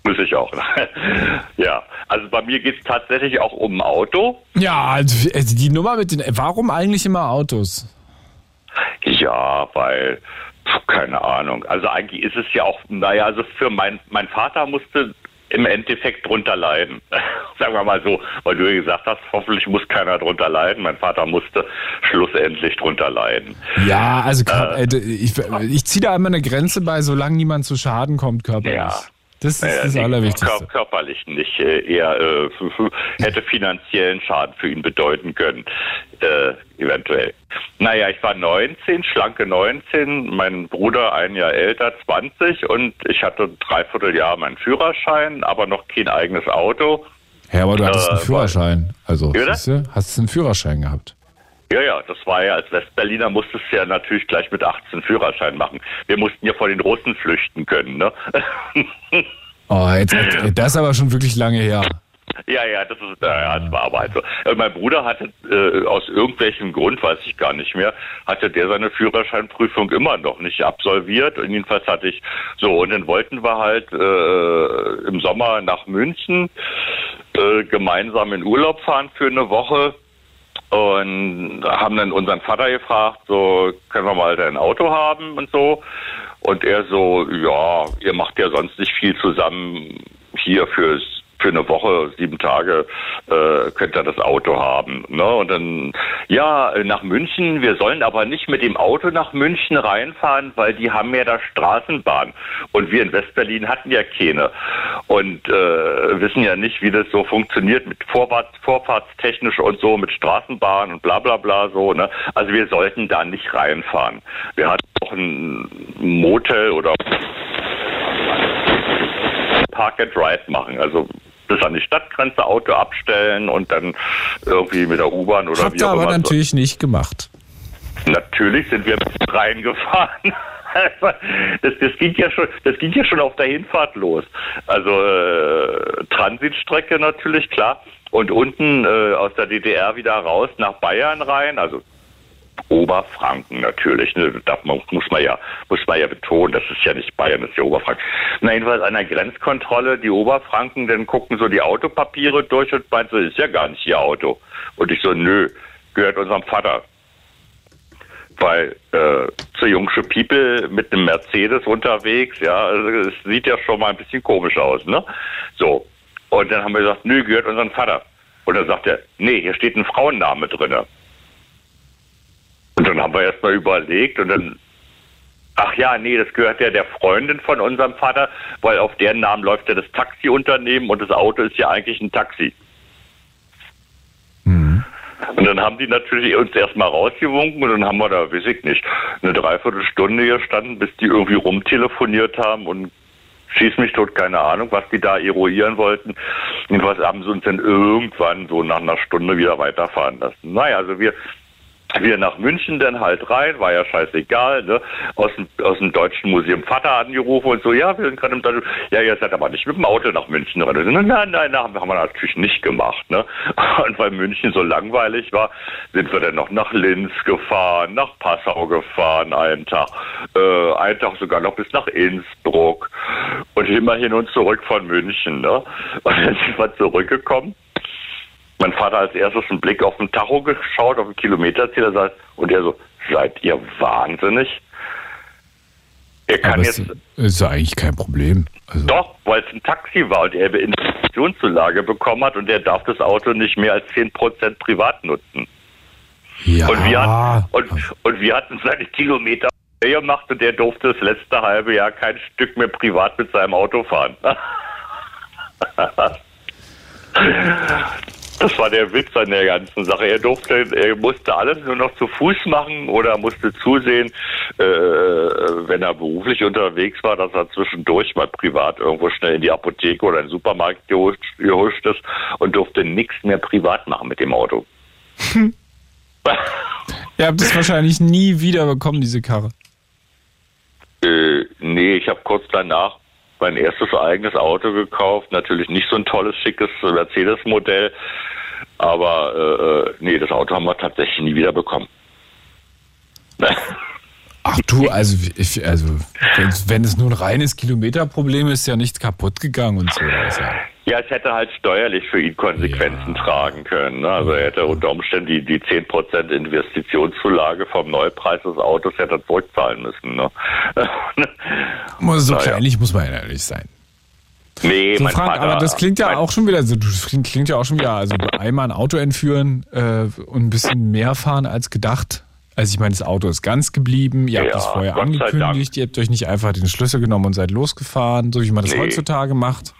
Grüß dich auch. [LAUGHS] ja, also bei mir geht es tatsächlich auch um ein Auto. Ja, also, also die Nummer mit den. Warum eigentlich immer Autos? Ja, weil keine Ahnung. Also eigentlich ist es ja auch, naja, also für mein, mein Vater musste im Endeffekt drunter leiden. [LAUGHS] Sagen wir mal so, weil du ja gesagt hast, hoffentlich muss keiner drunter leiden. Mein Vater musste schlussendlich drunter leiden. Ja, also äh, ich, ich ziehe da immer eine Grenze bei, solange niemand zu Schaden kommt körperlich. Ja. Das ist Naja, das Allerwichtigste. kör- Körperlich nicht. Äh, eher äh, f- [LAUGHS] hätte finanziellen Schaden für ihn bedeuten können. Äh, eventuell. Naja, ich war 19, schlanke 19, mein Bruder ein Jahr älter, 20 und ich hatte ein Dreivierteljahr meinen Führerschein, aber noch kein eigenes Auto. Ja, aber du hattest einen Äh, Führerschein. Also, Bitte? siehst du, hast du einen Führerschein gehabt. Ja, ja, das war ja als Westberliner musstest du ja natürlich gleich mit 18 Führerschein machen. Wir mussten ja vor den Russen flüchten können, ne? [LAUGHS] Oh, jetzt, das ist aber schon wirklich lange her. Ja, ja, das ist, ja, das war aber halt so. Äh, Mein Bruder hatte äh, aus irgendwelchem Grund, weiß ich gar nicht mehr, hatte der seine Führerscheinprüfung immer noch nicht absolviert. Und jedenfalls hatte ich so, und dann wollten wir halt äh, im Sommer nach München äh, gemeinsam in Urlaub fahren für eine Woche. Und haben dann unseren Vater gefragt, so, können wir mal dein Auto haben und so. Und er so, ja, ihr macht ja sonst nicht viel zusammen hier fürs für eine Woche, sieben Tage, äh, könnt ihr das Auto haben. Ne? Und dann, ja, nach München, wir sollen aber nicht mit dem Auto nach München reinfahren, weil die haben ja da Straßenbahn. Und wir in Westberlin hatten ja keine. Und äh, wissen ja nicht, wie das so funktioniert mit Vorwärts, Vorfahrtstechnisch und so, mit Straßenbahn und bla bla bla so. Ne? Also wir sollten da nicht reinfahren. Wir hatten auch ein Motel oder Park and Ride machen. Also bis an die Stadtgrenze Auto abstellen und dann irgendwie mit der U-Bahn oder Habt wie auch aber immer. natürlich nicht gemacht. Natürlich sind wir reingefahren. [LAUGHS] Das, das ging ja schon, das ging ja schon auf der Hinfahrt los. Also äh, Transitstrecke natürlich klar und unten äh, aus der DDR wieder raus nach Bayern rein. Also Oberfranken natürlich. Ne? Das muss man ja muss man ja betonen. Das ist ja nicht Bayern, das ist ja Oberfranken. Na jedenfalls an der Grenzkontrolle die Oberfranken, dann gucken so die Autopapiere durch und meinen so, ist ja gar nicht ihr Auto. Und ich so, nö, gehört unserem Vater weil äh, zu jungsche People mit einem Mercedes unterwegs, ja, also es sieht ja schon mal ein bisschen komisch aus, ne? So. Und dann haben wir gesagt, nö, gehört unserem Vater. Und dann sagt er, nee, hier steht ein Frauenname drinne. Und dann haben wir erst mal überlegt und dann, ach ja, nee, das gehört ja der Freundin von unserem Vater, weil auf deren Namen läuft ja das Taxiunternehmen und das Auto ist ja eigentlich ein Taxi. Und dann haben die natürlich uns erstmal rausgewunken und dann haben wir da, weiß ich nicht, eine Dreiviertelstunde gestanden, bis die irgendwie rumtelefoniert haben und schieß mich tot, keine Ahnung, was die da eruieren wollten. Jedenfalls haben sie uns dann irgendwann so nach einer Stunde wieder weiterfahren lassen. Naja, also wir wir nach München dann halt rein, war ja scheißegal, ne? Aus dem, aus dem Deutschen Museum Vater angerufen und so, ja, wir sind gerade im Deutschen, ja, ihr seid aber nicht mit dem Auto nach München rein. So, Nein, nein, nein, haben wir natürlich nicht gemacht, ne? [LAUGHS] Und weil München so langweilig war, sind wir dann noch nach Linz gefahren, nach Passau gefahren, einen Tag, äh, einen Tag sogar noch bis nach Innsbruck und immer hin und zurück von München, ne? [LAUGHS] Und dann sind wir zurückgekommen mein Vater als erstes einen Blick auf den Tacho geschaut, auf den Kilometerzähler sagt, und er so, seid ihr wahnsinnig? Er kann Aber jetzt, ist ja eigentlich kein Problem. Also, doch, weil es ein Taxi war und er eine Investitionszulage bekommen hat und er darf das Auto nicht mehr als 10% privat nutzen. ja. Und wir, hatten, und, und wir hatten seine Kilometer gemacht und er durfte das letzte halbe Jahr kein Stück mehr privat mit seinem Auto fahren. [LAUGHS] [LAUGHS] Das war der Witz an der ganzen Sache. Er durfte, er musste alles nur noch zu Fuß machen oder musste zusehen, äh, wenn er beruflich unterwegs war, dass er zwischendurch mal privat irgendwo schnell in die Apotheke oder in den Supermarkt gehuscht, gehuscht ist und durfte nichts mehr privat machen mit dem Auto. [LAUGHS] Ihr habt es wahrscheinlich nie wieder bekommen, diese Karre. Äh, nee, ich habe kurz danach mein erstes eigenes Auto gekauft. Natürlich nicht so ein tolles, schickes Mercedes-Modell. Aber äh, nee, das Auto haben wir tatsächlich nie wieder bekommen. [LAUGHS] Ach du, also, ich, also wenn, wenn es nur ein reines Kilometerproblem ist, ist ja nichts kaputt gegangen und so. Also, Ja, es hätte halt steuerlich für ihn Konsequenzen Ja. tragen können. Ne? Also er hätte unter Umständen die, die 10% Investitionszulage vom Neupreis des Autos hätte er zurückzahlen müssen. Ne? [LAUGHS] so kleinlich muss man ehrlich sein. nee, So, mein Frank, Vater, aber das klingt ja auch schon wieder so, das klingt, ja auch schon wieder, also einmal ein Auto entführen äh, und ein bisschen mehr fahren als gedacht. Also ich meine, das Auto ist ganz geblieben, ihr habt Ja, es vorher angekündigt, ihr habt euch nicht einfach den Schlüssel genommen und seid losgefahren, so wie man das Nee. heutzutage macht.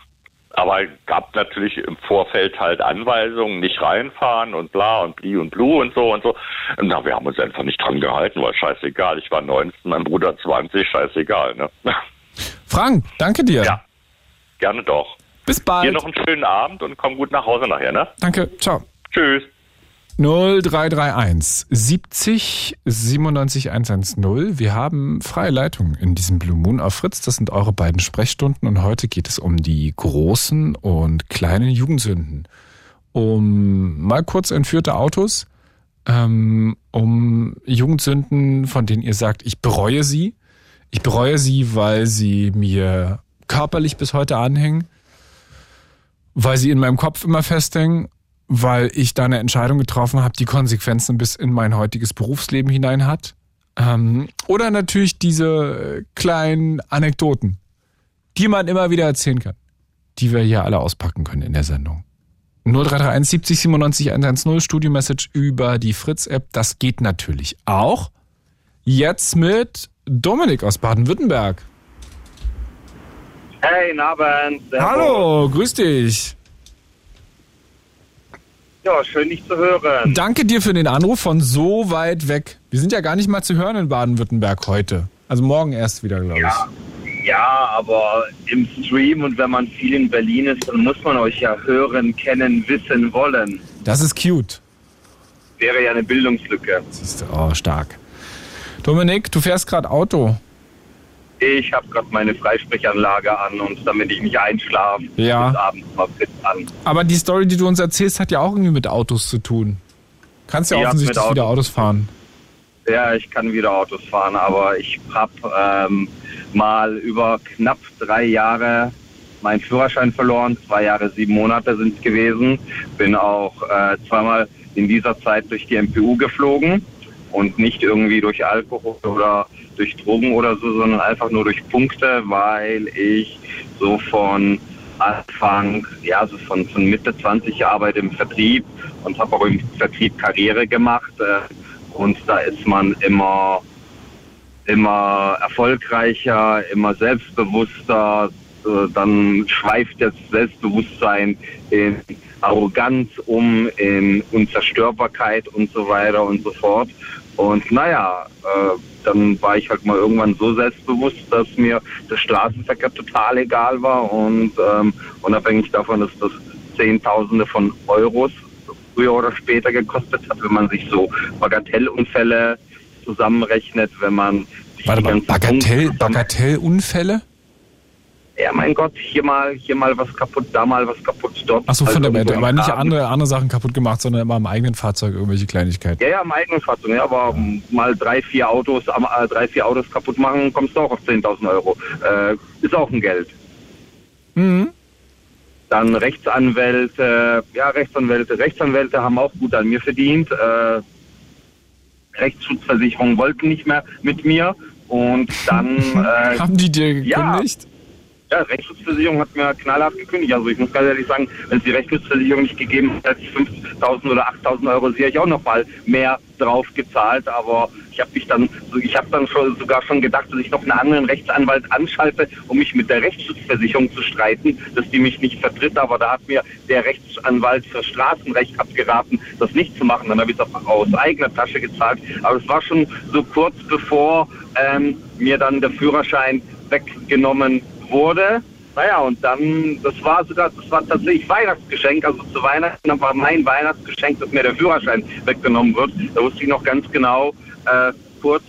Aber gab natürlich im Vorfeld halt Anweisungen, nicht reinfahren und bla und bli und blu und so und so. Na, wir haben uns einfach nicht dran gehalten, weil scheißegal. Ich war 19, mein Bruder 20, scheißegal, ne? [LAUGHS] Frank, danke dir. Ja. Gerne doch. Bis bald. Dir noch einen schönen Abend und komm gut nach Hause nachher, ne? Danke, ciao. Tschüss. 0331 70 97 110. Wir haben freie Leitung in diesem Blue Moon auf Fritz. Das sind eure beiden Sprechstunden und heute geht es um die großen und kleinen Jugendsünden. Um mal kurz entführte Autos, ähm, um Jugendsünden, von denen ihr sagt, ich bereue sie. Ich bereue sie, weil sie mir körperlich bis heute anhängen, weil sie in meinem Kopf immer festhängen weil ich da eine Entscheidung getroffen habe, die Konsequenzen bis in mein heutiges Berufsleben hinein hat. Ähm, oder natürlich diese kleinen Anekdoten, die man immer wieder erzählen kann, die wir hier alle auspacken können in der Sendung. 0331 70 97 110 Studio-Message über die Fritz-App. Das geht natürlich auch. Jetzt mit Dominik aus Baden-Württemberg. Hey, guten Abend. Hallo, grüß dich. Ja, schön, dich zu hören. Danke dir für den Anruf von so weit weg. Wir sind ja gar nicht mal zu hören in Baden-Württemberg heute. Also morgen erst wieder, glaube ich. Ja, ja, aber im Stream und wenn man viel in Berlin ist, dann muss man euch ja hören, kennen, wissen, wollen. Das ist cute. Wäre ja eine Bildungslücke. Siehst du, oh, stark. Dominik, du fährst gerade Auto. Ich habe gerade meine Freisprechanlage an und damit ich nicht einschlafe, Ja. bis abends mal fit an. Aber die Story, die du uns erzählst, hat ja auch irgendwie mit Autos zu tun. Kannst ja Ja, offensichtlich mit wieder Autos fahren. Ja, ich kann wieder Autos fahren, aber ich habe ähm, mal über knapp drei Jahre meinen Führerschein verloren. Zwei Jahre, sieben Monate sind es gewesen. Bin auch äh, zweimal in dieser Zeit durch die MPU geflogen und nicht irgendwie durch Alkohol oder durch Drogen oder so, sondern einfach nur durch Punkte, weil ich so von Anfang, ja, so von, von Mitte 20 arbeite im Vertrieb und habe auch im Vertrieb Karriere gemacht. Äh, und da ist man immer, immer erfolgreicher, immer selbstbewusster. Dann schweift das Selbstbewusstsein in Arroganz um, in Unzerstörbarkeit und so weiter und so fort. Und naja, äh, dann war ich halt mal irgendwann so selbstbewusst, dass mir der Straßenverkehr total egal war und ähm, unabhängig davon, dass das Zehntausende von Euros früher oder später gekostet hat, wenn man sich so Bagatellunfälle zusammenrechnet, wenn man sich Warte mal, Bagatell, Bagatellunfälle? Ja, mein Gott, hier mal, hier mal was kaputt, da mal was kaputt, dort. Achso, von Also der Aber nicht andere, andere Sachen kaputt gemacht, sondern immer am eigenen Fahrzeug irgendwelche Kleinigkeiten. Ja, ja, im eigenen Fahrzeug, ja, aber ähm, mal drei, vier Autos, am- äh, drei, vier Autos kaputt machen, kommst du auch auf 10.000 Euro. Äh, ist auch ein Geld. Mhm. Dann Rechtsanwälte, ja, Rechtsanwälte, Rechtsanwälte haben auch gut an mir verdient. Äh, Rechtsschutzversicherungen wollten nicht mehr mit mir und dann, [LAUGHS] äh, Haben die dir ja. gekündigt? ja, Rechtsschutzversicherung hat mir knallhart gekündigt. Also ich muss ganz ehrlich sagen, wenn es die Rechtsschutzversicherung nicht gegeben hätte, ich 5.000 oder 8.000 Euro sehe ich auch noch mal mehr drauf gezahlt. Aber ich habe mich dann, ich habe dann schon, sogar schon gedacht, dass ich noch einen anderen Rechtsanwalt anschalte, um mich mit der Rechtsschutzversicherung zu streiten, dass die mich nicht vertritt. Aber da hat mir der Rechtsanwalt für Straßenrecht abgeraten, das nicht zu machen. Dann habe ich es aus eigener Tasche gezahlt. Aber es war schon so kurz bevor ähm, mir dann der Führerschein weggenommen wurde. Naja, und dann, das war sogar, das war tatsächlich Weihnachtsgeschenk. Also zu Weihnachten war mein Weihnachtsgeschenk, dass mir der Führerschein weggenommen wird. Da wusste ich noch ganz genau, äh, kurz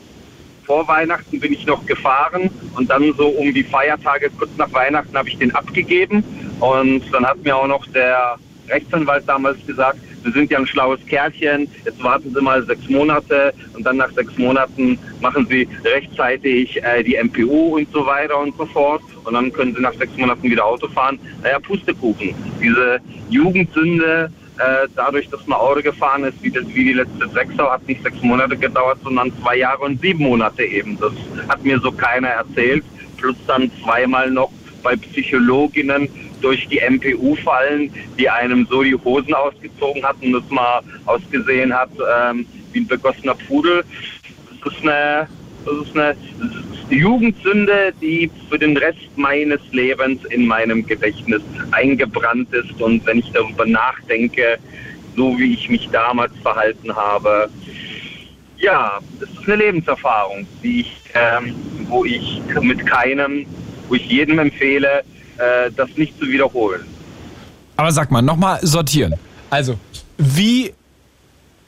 vor Weihnachten bin ich noch gefahren und dann so um die Feiertage, kurz nach Weihnachten, habe ich den abgegeben. Und dann hat mir auch noch der Rechtsanwalt damals gesagt, Sie sind ja ein schlaues Kerlchen, jetzt warten Sie mal sechs Monate und dann nach sechs Monaten machen Sie rechtzeitig äh, die MPU und so weiter und so fort und dann können Sie nach sechs Monaten wieder Auto fahren. Naja, Pustekuchen. Diese Jugendsünde, äh, dadurch, dass man Auto gefahren ist, wie, das, wie die letzte Sechser, hat nicht sechs Monate gedauert, sondern zwei Jahre und sieben Monate eben. Das hat mir so keiner erzählt. Plus dann zweimal noch bei Psychologinnen durch die MPU fallen, die einem so die Hosen ausgezogen hatten, dass man ausgesehen hat ähm, wie ein begossener Pudel. das ist eine, das ist eine Jugendsünde, die für den Rest meines Lebens in meinem Gedächtnis eingebrannt ist. Und wenn ich darüber nachdenke, so wie ich mich damals verhalten habe, ja, das ist eine Lebenserfahrung, die ich, ähm, wo ich mit keinem, wo ich jedem empfehle, äh, das nicht zu wiederholen. Aber sag mal, nochmal sortieren. Also, wie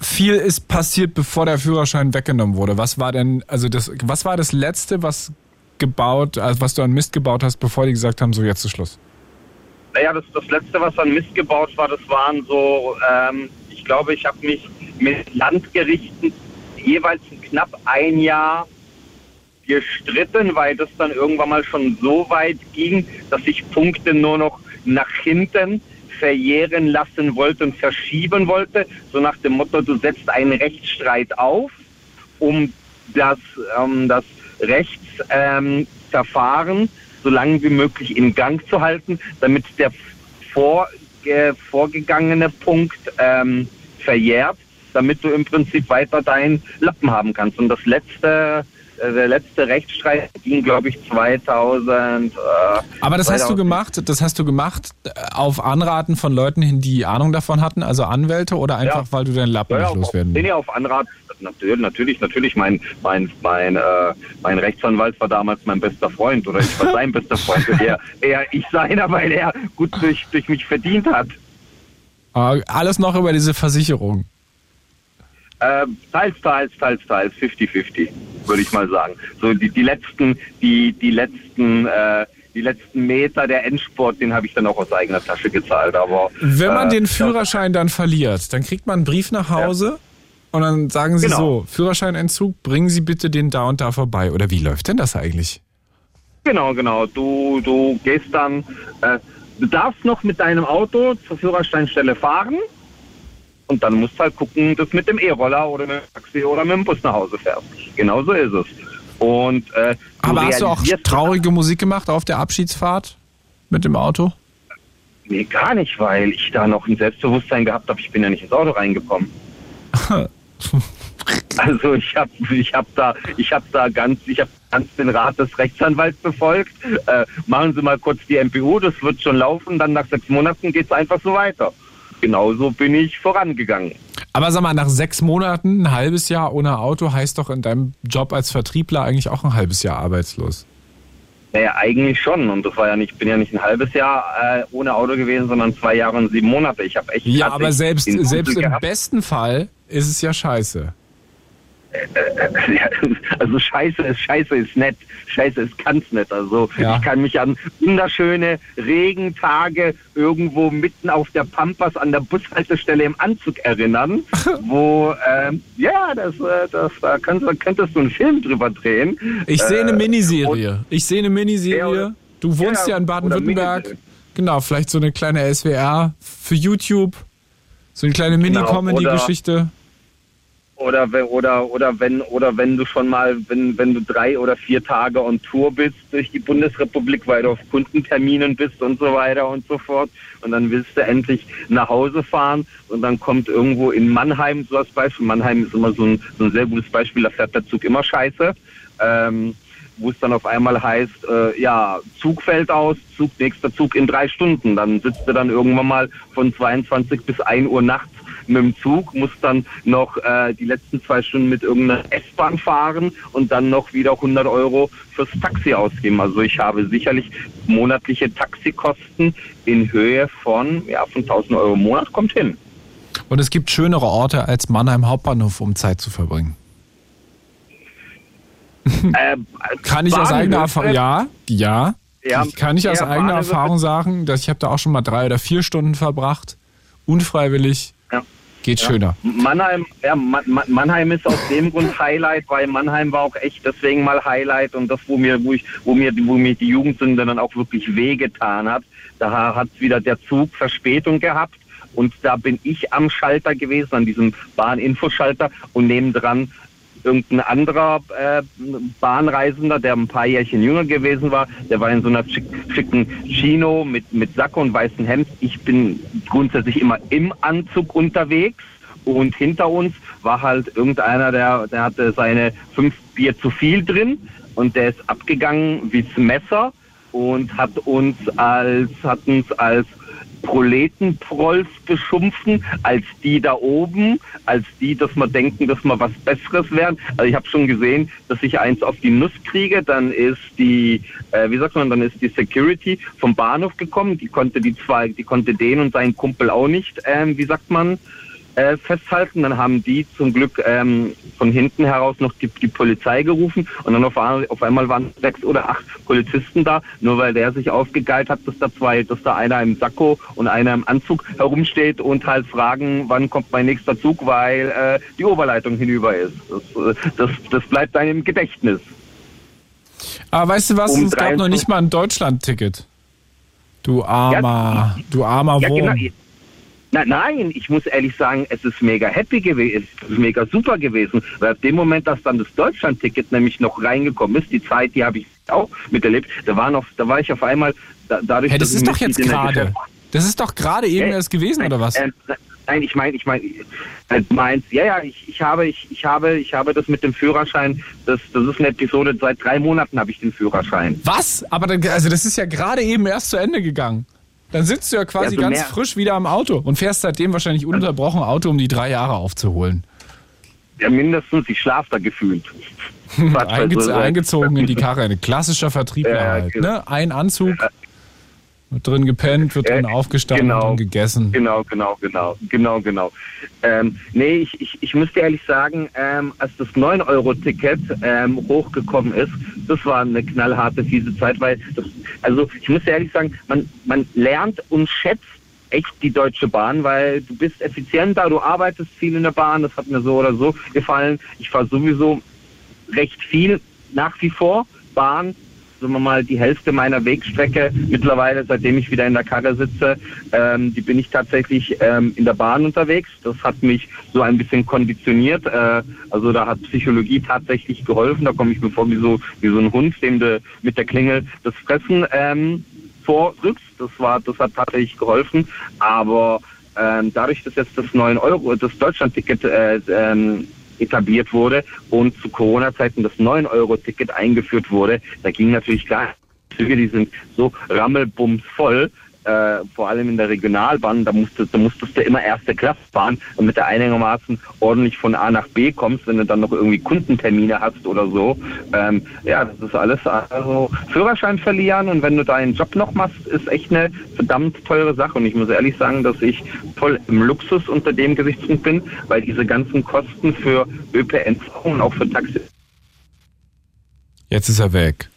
viel ist passiert, bevor der Führerschein weggenommen wurde? Was war denn, also das, was war das Letzte, was gebaut, also was du an Mist gebaut hast, bevor die gesagt haben, so jetzt ist Schluss? Naja, das, das Letzte, was an Mist gebaut war, das waren so, ähm, ich glaube, ich habe mich mit Landgerichten jeweils knapp ein Jahr gestritten, weil das dann irgendwann mal schon so weit ging, dass ich Punkte nur noch nach hinten verjähren lassen wollte und verschieben wollte. So nach dem Motto, du setzt einen Rechtsstreit auf, um das, ähm, das Rechtsverfahren ähm, so lange wie möglich in Gang zu halten, damit der vor, vorgegangene Punkt ähm, verjährt, damit du im Prinzip weiter deinen Lappen haben kannst. Und das letzte der letzte Rechtsstreit ging, glaube ich, 2000. Äh, Aber das 2000. hast du gemacht, das hast du gemacht äh, auf Anraten von Leuten hin, die Ahnung davon hatten, also Anwälte oder einfach, ja. weil du deinen Lappen ja, nicht loswerden willst? Nee, auf Anraten. Natürlich, natürlich, natürlich. Mein, mein, mein, äh, mein Rechtsanwalt war damals mein bester Freund oder ich war [LAUGHS] sein bester Freund. er, er, ich seiner, [LAUGHS] weil er gut durch, durch mich verdient hat. Alles noch über diese Versicherung. Äh, teils, teils, teils, teils, 50-50, würde ich mal sagen. So die, die letzten, die, die letzten, äh, die letzten Meter der Endsport, den habe ich dann auch aus eigener Tasche gezahlt. Aber wenn man äh, den Führerschein dann verliert, dann kriegt man einen Brief nach Hause. Ja. Und dann sagen sie genau. so, Führerscheinentzug, bringen Sie bitte den da und da vorbei. Oder wie läuft denn das eigentlich? Genau, genau. Du, du gehst dann, äh, du darfst noch mit deinem Auto zur Führerscheinstelle fahren und dann musst du halt gucken, dass mit dem E-Roller oder mit dem Taxi oder mit dem Bus nach Hause fährst. Genau so ist es. Und, äh, Aber hast du auch traurige Musik gemacht auf der Abschiedsfahrt mit dem Auto? Nee, gar nicht, weil ich da noch ein Selbstbewusstsein gehabt habe. Ich bin ja nicht ins Auto reingekommen. [LAUGHS] also ich habe ich hab da, ich hab da ganz, ich habe ganz den Rat des Rechtsanwalts befolgt. Äh, machen Sie mal kurz die MPU, das wird schon laufen. Dann nach sechs Monaten geht es einfach so weiter genauso bin ich vorangegangen. Aber sag mal, nach sechs Monaten, ein halbes Jahr ohne Auto heißt doch in deinem Job als Vertriebler eigentlich auch ein halbes Jahr arbeitslos. Naja, eigentlich schon. Und das war ja nicht, bin ja nicht ein halbes Jahr äh, ohne Auto gewesen, sondern zwei Jahre und sieben Monate. Ich habe echt. Ja, aber selbst, selbst im besten Fall ist es ja scheiße. [LAUGHS] also Scheiße ist Scheiße ist nett, Scheiße ist ganz nett. Also ja. ich kann mich an wunderschöne Regentage irgendwo mitten auf der Pampas an der Bushaltestelle im Anzug erinnern, [LAUGHS] wo ähm, ja, das, äh, das da könntest, könntest du einen Film drüber drehen. Ich sehe eine äh, Miniserie. Ich sehe eine Miniserie. Du wohnst ja, ja in Baden-Württemberg. Genau, vielleicht so eine kleine SWR für YouTube. So eine kleine genau, Mini-Comedy-Geschichte. Oder wenn, oder, oder wenn, oder wenn du schon mal, wenn, wenn du drei oder vier Tage on Tour bist durch die Bundesrepublik, weil du auf Kundenterminen bist und so weiter und so fort. Und dann willst du endlich nach Hause fahren und dann kommt irgendwo in Mannheim so als Beispiel. Mannheim ist immer so ein, so ein sehr gutes Beispiel, da fährt der Zug immer scheiße. Ähm, wo es dann auf einmal heißt, äh, ja, Zug fällt aus, Zug, nächster Zug in drei Stunden. Dann sitzt du dann irgendwann mal von 22 bis 1 Uhr nachts mit dem Zug, muss dann noch äh, die letzten zwei Stunden mit irgendeiner S-Bahn fahren und dann noch wieder 100 Euro fürs Taxi ausgeben. Also ich habe sicherlich monatliche Taxikosten in Höhe von, ja, von 1000 Euro im Monat, kommt hin. Und es gibt schönere Orte als Mannheim Hauptbahnhof, um Zeit zu verbringen. Äh, kann ich aus eigener Erfahrung, ja, ja, ja, kann ich aus eigener Erfahrung sagen, dass ich habe da auch schon mal drei oder vier Stunden verbracht, unfreiwillig. Ja. Geht ja. schöner. Mannheim, ja, Mannheim ist aus dem Grund Highlight, weil Mannheim war auch echt deswegen mal Highlight und das, wo mir, wo ich, wo mir, wo mir die Jugendsünde dann auch wirklich wehgetan hat. Da hat wieder der Zug Verspätung gehabt und da bin ich am Schalter gewesen, an diesem Bahninfoschalter und nebendran irgendein anderer äh, Bahnreisender, der ein paar Jährchen jünger gewesen war, der war in so einer schick, schicken Chino mit, mit Sacke und weißem Hemd. Ich bin grundsätzlich immer im Anzug unterwegs und hinter uns war halt irgendeiner, der, der hatte seine fünf Bier zu viel drin und der ist abgegangen wie's Messer und hat uns als, hat uns als Proletenprolls beschumpfen, als die da oben, als die, dass wir denken, dass wir was Besseres wären. Also ich habe schon gesehen, dass ich eins auf die Nuss kriege, dann ist die, äh, wie sagt man, dann ist die Security vom Bahnhof gekommen, die konnte die zwei, die konnte den und seinen Kumpel auch nicht, ähm, wie sagt man, äh, festhalten. Dann haben die zum Glück ähm, von hinten heraus noch die, die Polizei gerufen und dann auf, auf, einmal waren sechs oder acht Polizisten da, nur weil der sich aufgegeilt hat, dass da zwei, dass da einer im Sakko und einer im Anzug herumsteht und halt fragen, wann kommt mein nächster Zug, weil äh, die Oberleitung hinüber ist. Das, äh, das, das bleibt dann im Gedächtnis. Aber weißt du was, um es gab noch nicht mal ein Deutschland-Ticket. Du armer, ja, du armer ja, Wurm. Genau. Na, nein, ich muss ehrlich sagen, es ist mega happy gewesen, es ist mega super gewesen, weil ab dem Moment, dass dann das Deutschland-Ticket nämlich noch reingekommen ist, die Zeit, die habe ich auch miterlebt, da war noch, da war ich auf einmal da, dadurch, hey, das ist doch jetzt gerade. Das ist doch gerade eben äh, erst gewesen, nein, oder was? Äh, nein, ich meine, ich meine, äh, meinst, ja, ja, ich, ich habe, ich, ich habe, ich habe das mit dem Führerschein, das, das ist eine Episode, seit drei Monaten habe ich den Führerschein. Was? Aber dann, also das ist ja gerade eben erst zu Ende gegangen. Dann sitzt du ja quasi ja, so ganz frisch wieder am Auto und fährst seitdem wahrscheinlich ununterbrochen Auto, um die drei Jahre aufzuholen. Ja, mindestens. Ich schlafe da gefühlt. [LAUGHS] Eingez eingezogen in die [LAUGHS] Karre. Ein klassischer Vertriebler ja, halt. Genau. Ne? Ein Anzug, wird drin gepennt, wird drin aufgestanden genau, und gegessen. Genau, genau, genau, genau, genau. Ähm, nee, ich, ich, ich müsste ehrlich sagen, ähm, als das 9-Euro-Ticket ähm, hochgekommen ist, das war eine knallharte, fiese Zeit, weil, das, also ich muss ehrlich sagen, man, man lernt und schätzt echt die Deutsche Bahn, weil du bist effizienter, du arbeitest viel in der Bahn, das hat mir so oder so gefallen. Ich fahre sowieso recht viel nach wie vor Bahn, sagen wir mal, die Hälfte meiner Wegstrecke mittlerweile, seitdem ich wieder in der Karre sitze, ähm, die bin ich tatsächlich ähm, in der Bahn unterwegs. Das hat mich so ein bisschen konditioniert. Äh, also da hat Psychologie tatsächlich geholfen. Da komme ich mir vor wie so, wie so ein Hund, dem du mit der Klingel das Fressen ähm, vordrückst. Das war, das hat tatsächlich geholfen. Aber ähm, dadurch, dass jetzt das 9 Euro, das Deutschlandticket äh, ähm, etabliert wurde und zu Corona-Zeiten das 9-Euro-Ticket eingeführt wurde, da ging natürlich klar, Züge, die sind so rammelbumsvoll, äh, vor allem in der Regionalbahn, da musstest, da musstest du immer erste Klasse fahren, damit du einigermaßen ordentlich von A nach B kommst, wenn du dann noch irgendwie Kundentermine hast oder so. Ähm, ja, das ist alles also Führerschein verlieren und wenn du deinen Job noch machst, ist echt eine verdammt teure Sache. Und ich muss ehrlich sagen, dass ich voll im Luxus unter dem Gesichtspunkt bin, weil diese ganzen Kosten für ÖPNV und auch für Taxi. Jetzt ist er weg.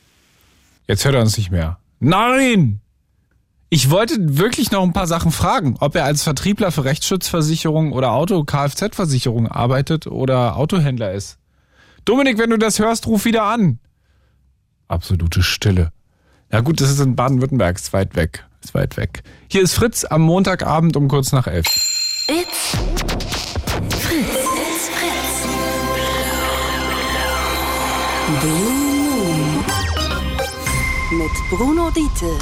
Jetzt hört er uns nicht mehr. Nein! Ich wollte wirklich noch ein paar Sachen fragen, ob er als Vertriebler für Rechtsschutzversicherung oder Auto-Kfz-Versicherung arbeitet oder Autohändler ist. Dominik, wenn du das hörst, ruf wieder an. Absolute Stille. Ja gut, das ist in Baden-Württemberg, ist weit weg. Ist weit weg. Hier ist Fritz am Montagabend um kurz nach elf. It's Fritz. It's Fritz. Blue Moon. Mit Bruno Diete.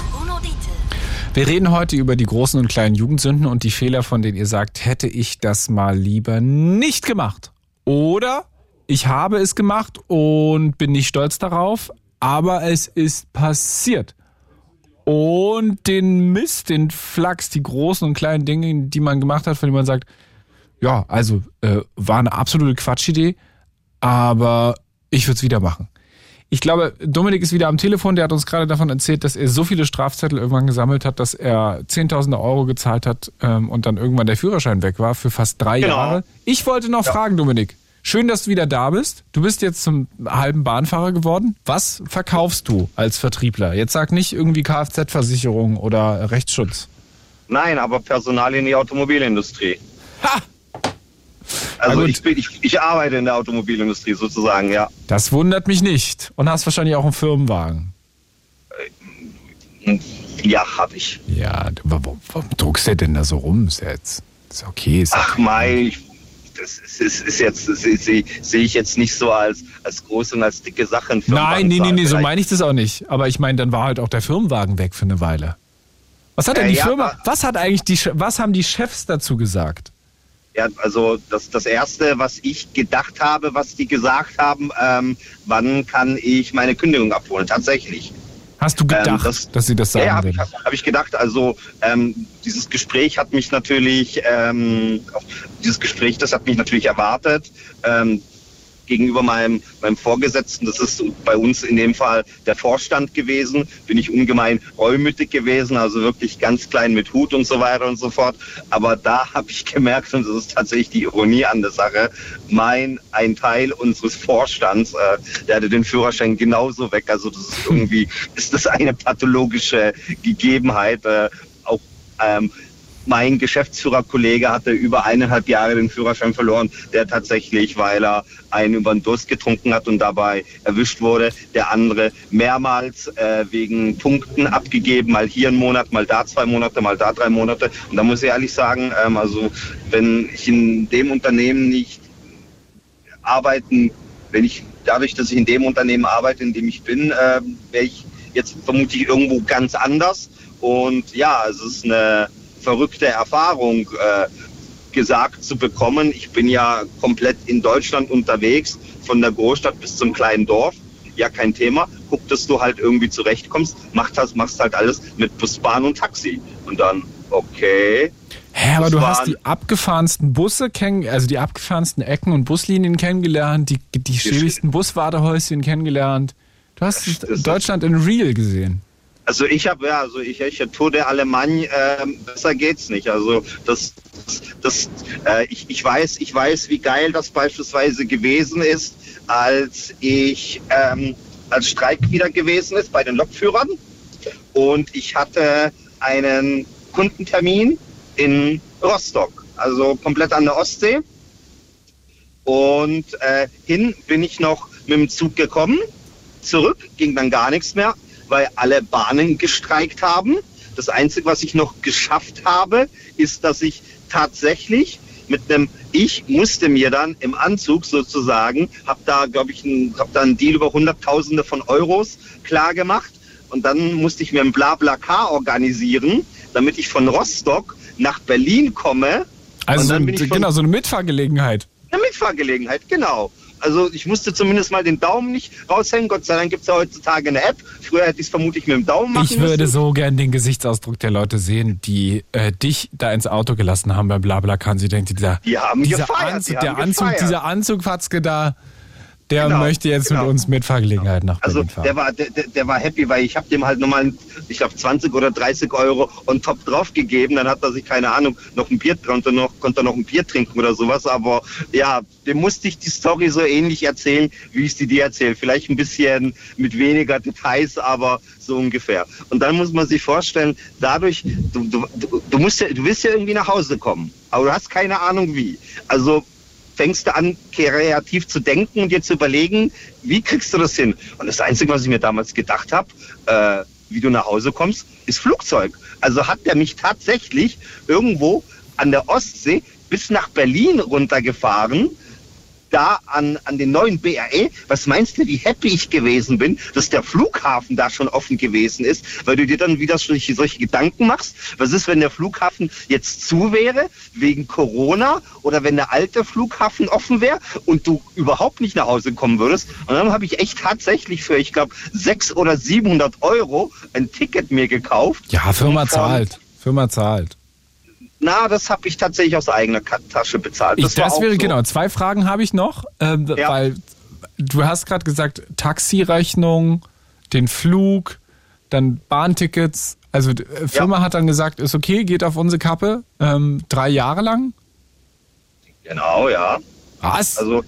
Wir reden heute über die großen und kleinen Jugendsünden und die Fehler, von denen ihr sagt, hätte ich das mal lieber nicht gemacht. Oder ich habe es gemacht und bin nicht stolz darauf, aber es ist passiert. Und den Mist, den Flachs, die großen und kleinen Dinge, die man gemacht hat, von denen man sagt, ja, also äh, war eine absolute Quatschidee, aber ich würde es wieder machen. Ich glaube, Dominik ist wieder am Telefon. Der hat uns gerade davon erzählt, dass er so viele Strafzettel irgendwann gesammelt hat, dass er Zehntausende Euro gezahlt hat ähm, und dann irgendwann der Führerschein weg war für fast drei genau. Jahre. Ich wollte noch ja. fragen, Dominik. Schön, dass du wieder da bist. Du bist jetzt zum halben Bahnfahrer geworden. Was verkaufst du als Vertriebler? Jetzt sag nicht irgendwie Kfz-Versicherung oder Rechtsschutz. Nein, aber Personal in die Automobilindustrie. Ha! Also ich, bin, ich, ich, arbeite in der Automobilindustrie sozusagen, ja. Das wundert mich nicht. Und hast wahrscheinlich auch einen Firmenwagen. Äh, ja, habe ich. Ja, warum, warum druckst du denn da so rum? Ist jetzt ist okay. Ist Ach, okay. Mai, das ist, ist, ist jetzt sehe seh ich jetzt nicht so als als große und als dicke Sache. Nein, nee, nee, nee, so meine ich das auch nicht. Aber ich meine, dann war halt auch der Firmenwagen weg für eine Weile. Was hat denn äh, die ja, Firma? Was hat eigentlich die? Was haben die Chefs dazu gesagt? Also das, das Erste, was ich gedacht habe, was die gesagt haben, ähm, wann kann ich meine Kündigung abholen? Tatsächlich. Hast du gedacht, Ähm, das- dass sie das sagen Ja, habe ich, würden? hab ich gedacht. Also ähm, dieses Gespräch hat mich natürlich, ähm, dieses Gespräch, das hat mich natürlich erwartet. Ähm, gegenüber meinem, meinem Vorgesetzten, das ist bei uns in dem Fall der Vorstand gewesen, bin ich ungemein reumütig gewesen, also wirklich ganz klein mit Hut und so weiter und so fort. Aber da [LAUGHS] habe ich gemerkt, und das ist tatsächlich die Ironie an der Sache, mein, ein Teil unseres Vorstands, äh, der hatte den Führerschein genauso weg. Also das ist [LAUGHS] irgendwie, ist das eine pathologische Gegebenheit. Äh, auch ähm, mein Geschäftsführerkollege hatte über eineinhalb Jahre den Führerschein verloren, der tatsächlich, weil er einen über den Durst getrunken hat und dabei erwischt wurde. Der andere mehrmals äh, wegen Punkten abgegeben, mal hier einen Monat, mal da zwei Monate, mal da drei Monate. Und da muss ich ehrlich sagen, ähm, also wenn ich in dem Unternehmen nicht arbeiten, wenn ich dadurch, dass ich in dem Unternehmen arbeite, in dem ich bin, äh, wäre ich jetzt vermutlich irgendwo ganz anders. Und ja, es ist eine verrückte Erfahrung, äh, gesagt zu bekommen. Ich bin ja komplett in Deutschland unterwegs, von der Großstadt bis zum kleinen Dorf. Ja, kein Thema. Guck, dass du halt irgendwie zurechtkommst. Mach das, machst halt alles mit Bus, Bahn und Taxi. Und dann, okay. Hä, aber du hast die abgefahrensten Busse kenn also die abgefahrensten Ecken und Buslinien kennengelernt, die, die schäbigsten Buswartehäuschen kennengelernt. Du hast Deutschland in Real gesehen. Also ich habe ja, also ich, ich Tour der Allemagne, ähm, besser geht's nicht. Also das, das, das äh, ich, ich weiß, ich weiß, wie geil das beispielsweise gewesen ist, als ich ähm, als Streik wieder gewesen ist bei den Lokführern und ich hatte einen Kundentermin in Rostock, also komplett an der Ostsee. Und äh, hin bin ich noch mit dem Zug gekommen. Zurück ging dann gar nichts mehr, weil alle Bahnen gestreikt haben. Das Einzige, was ich noch geschafft habe, ist, dass ich tatsächlich mit einem, ich musste mir dann im Anzug sozusagen, habe da, glaube ich, ein, hab da einen Deal über Hunderttausende von Euros klar gemacht. Und dann musste ich mir ein Blablacar organisieren, damit ich von Rostock nach Berlin komme. Also genau, so eine Mitfahrgelegenheit. eine Mitfahrgelegenheit, genau. Also ich musste zumindest mal den Daumen nicht raushängen. Gott sei Dank gibt es ja heutzutage eine App. Früher hätte ich es vermutlich mit dem Daumen machen Ich würde müssen. so gern den Gesichtsausdruck der Leute sehen, die äh, dich da ins Auto gelassen haben beim Blablacar. Sie denkt, dieser, Die haben dieser gefeiert, Anzug, der Anzug, dieser Anzugfatzke da, der Genau, möchte jetzt genau. mit uns Mitfahrgelegenheit nach Also Berlin fahren. der war, der, der- war happy, weil ich habe dem halt nochmal, ich glaube 20 oder 30 Euro on top drauf gegeben. Dann hat er sich, keine Ahnung, noch ein Bier, konnte noch, konnte noch ein Bier trinken oder sowas. Aber ja, dem musste ich die Story so ähnlich erzählen, wie ich sie dir erzähle. Vielleicht ein bisschen mit weniger Details, aber so ungefähr. Und dann muss man sich vorstellen, dadurch, du, du, du, du musst ja, du willst ja irgendwie nach Hause kommen, aber du hast keine Ahnung wie. Also fängst du an, kreativ zu denken und dir zu überlegen, wie kriegst du das hin? Und das Einzige, was ich mir damals gedacht habe, äh, wie du nach Hause kommst, ist Flugzeug. Also hat der mich tatsächlich irgendwo an der Ostsee bis nach Berlin runtergefahren, da an, an den neuen BRE. Was meinst du, wie happy ich gewesen bin, dass der Flughafen da schon offen gewesen ist, weil du dir dann wieder solche, solche Gedanken machst. Was ist, wenn der Flughafen jetzt zu wäre, wegen Corona, oder wenn der alte Flughafen offen wäre und du überhaupt nicht nach Hause kommen würdest? Und dann habe ich echt tatsächlich für, ich glaube, 600 oder 700 Euro ein Ticket mir gekauft. ja, Firma zahlt. Firma zahlt. Na, das habe ich tatsächlich aus eigener Tasche bezahlt. Ich, war das wäre so. genau. Zwei Fragen habe ich noch, ähm, Ja. weil du hast gerade gesagt Taxirechnung, den Flug, dann Bahntickets. Also die äh, Firma hat dann gesagt, ist okay, geht auf unsere Kappe, ähm, drei Jahre lang. Genau, ja. Was? Also, ja.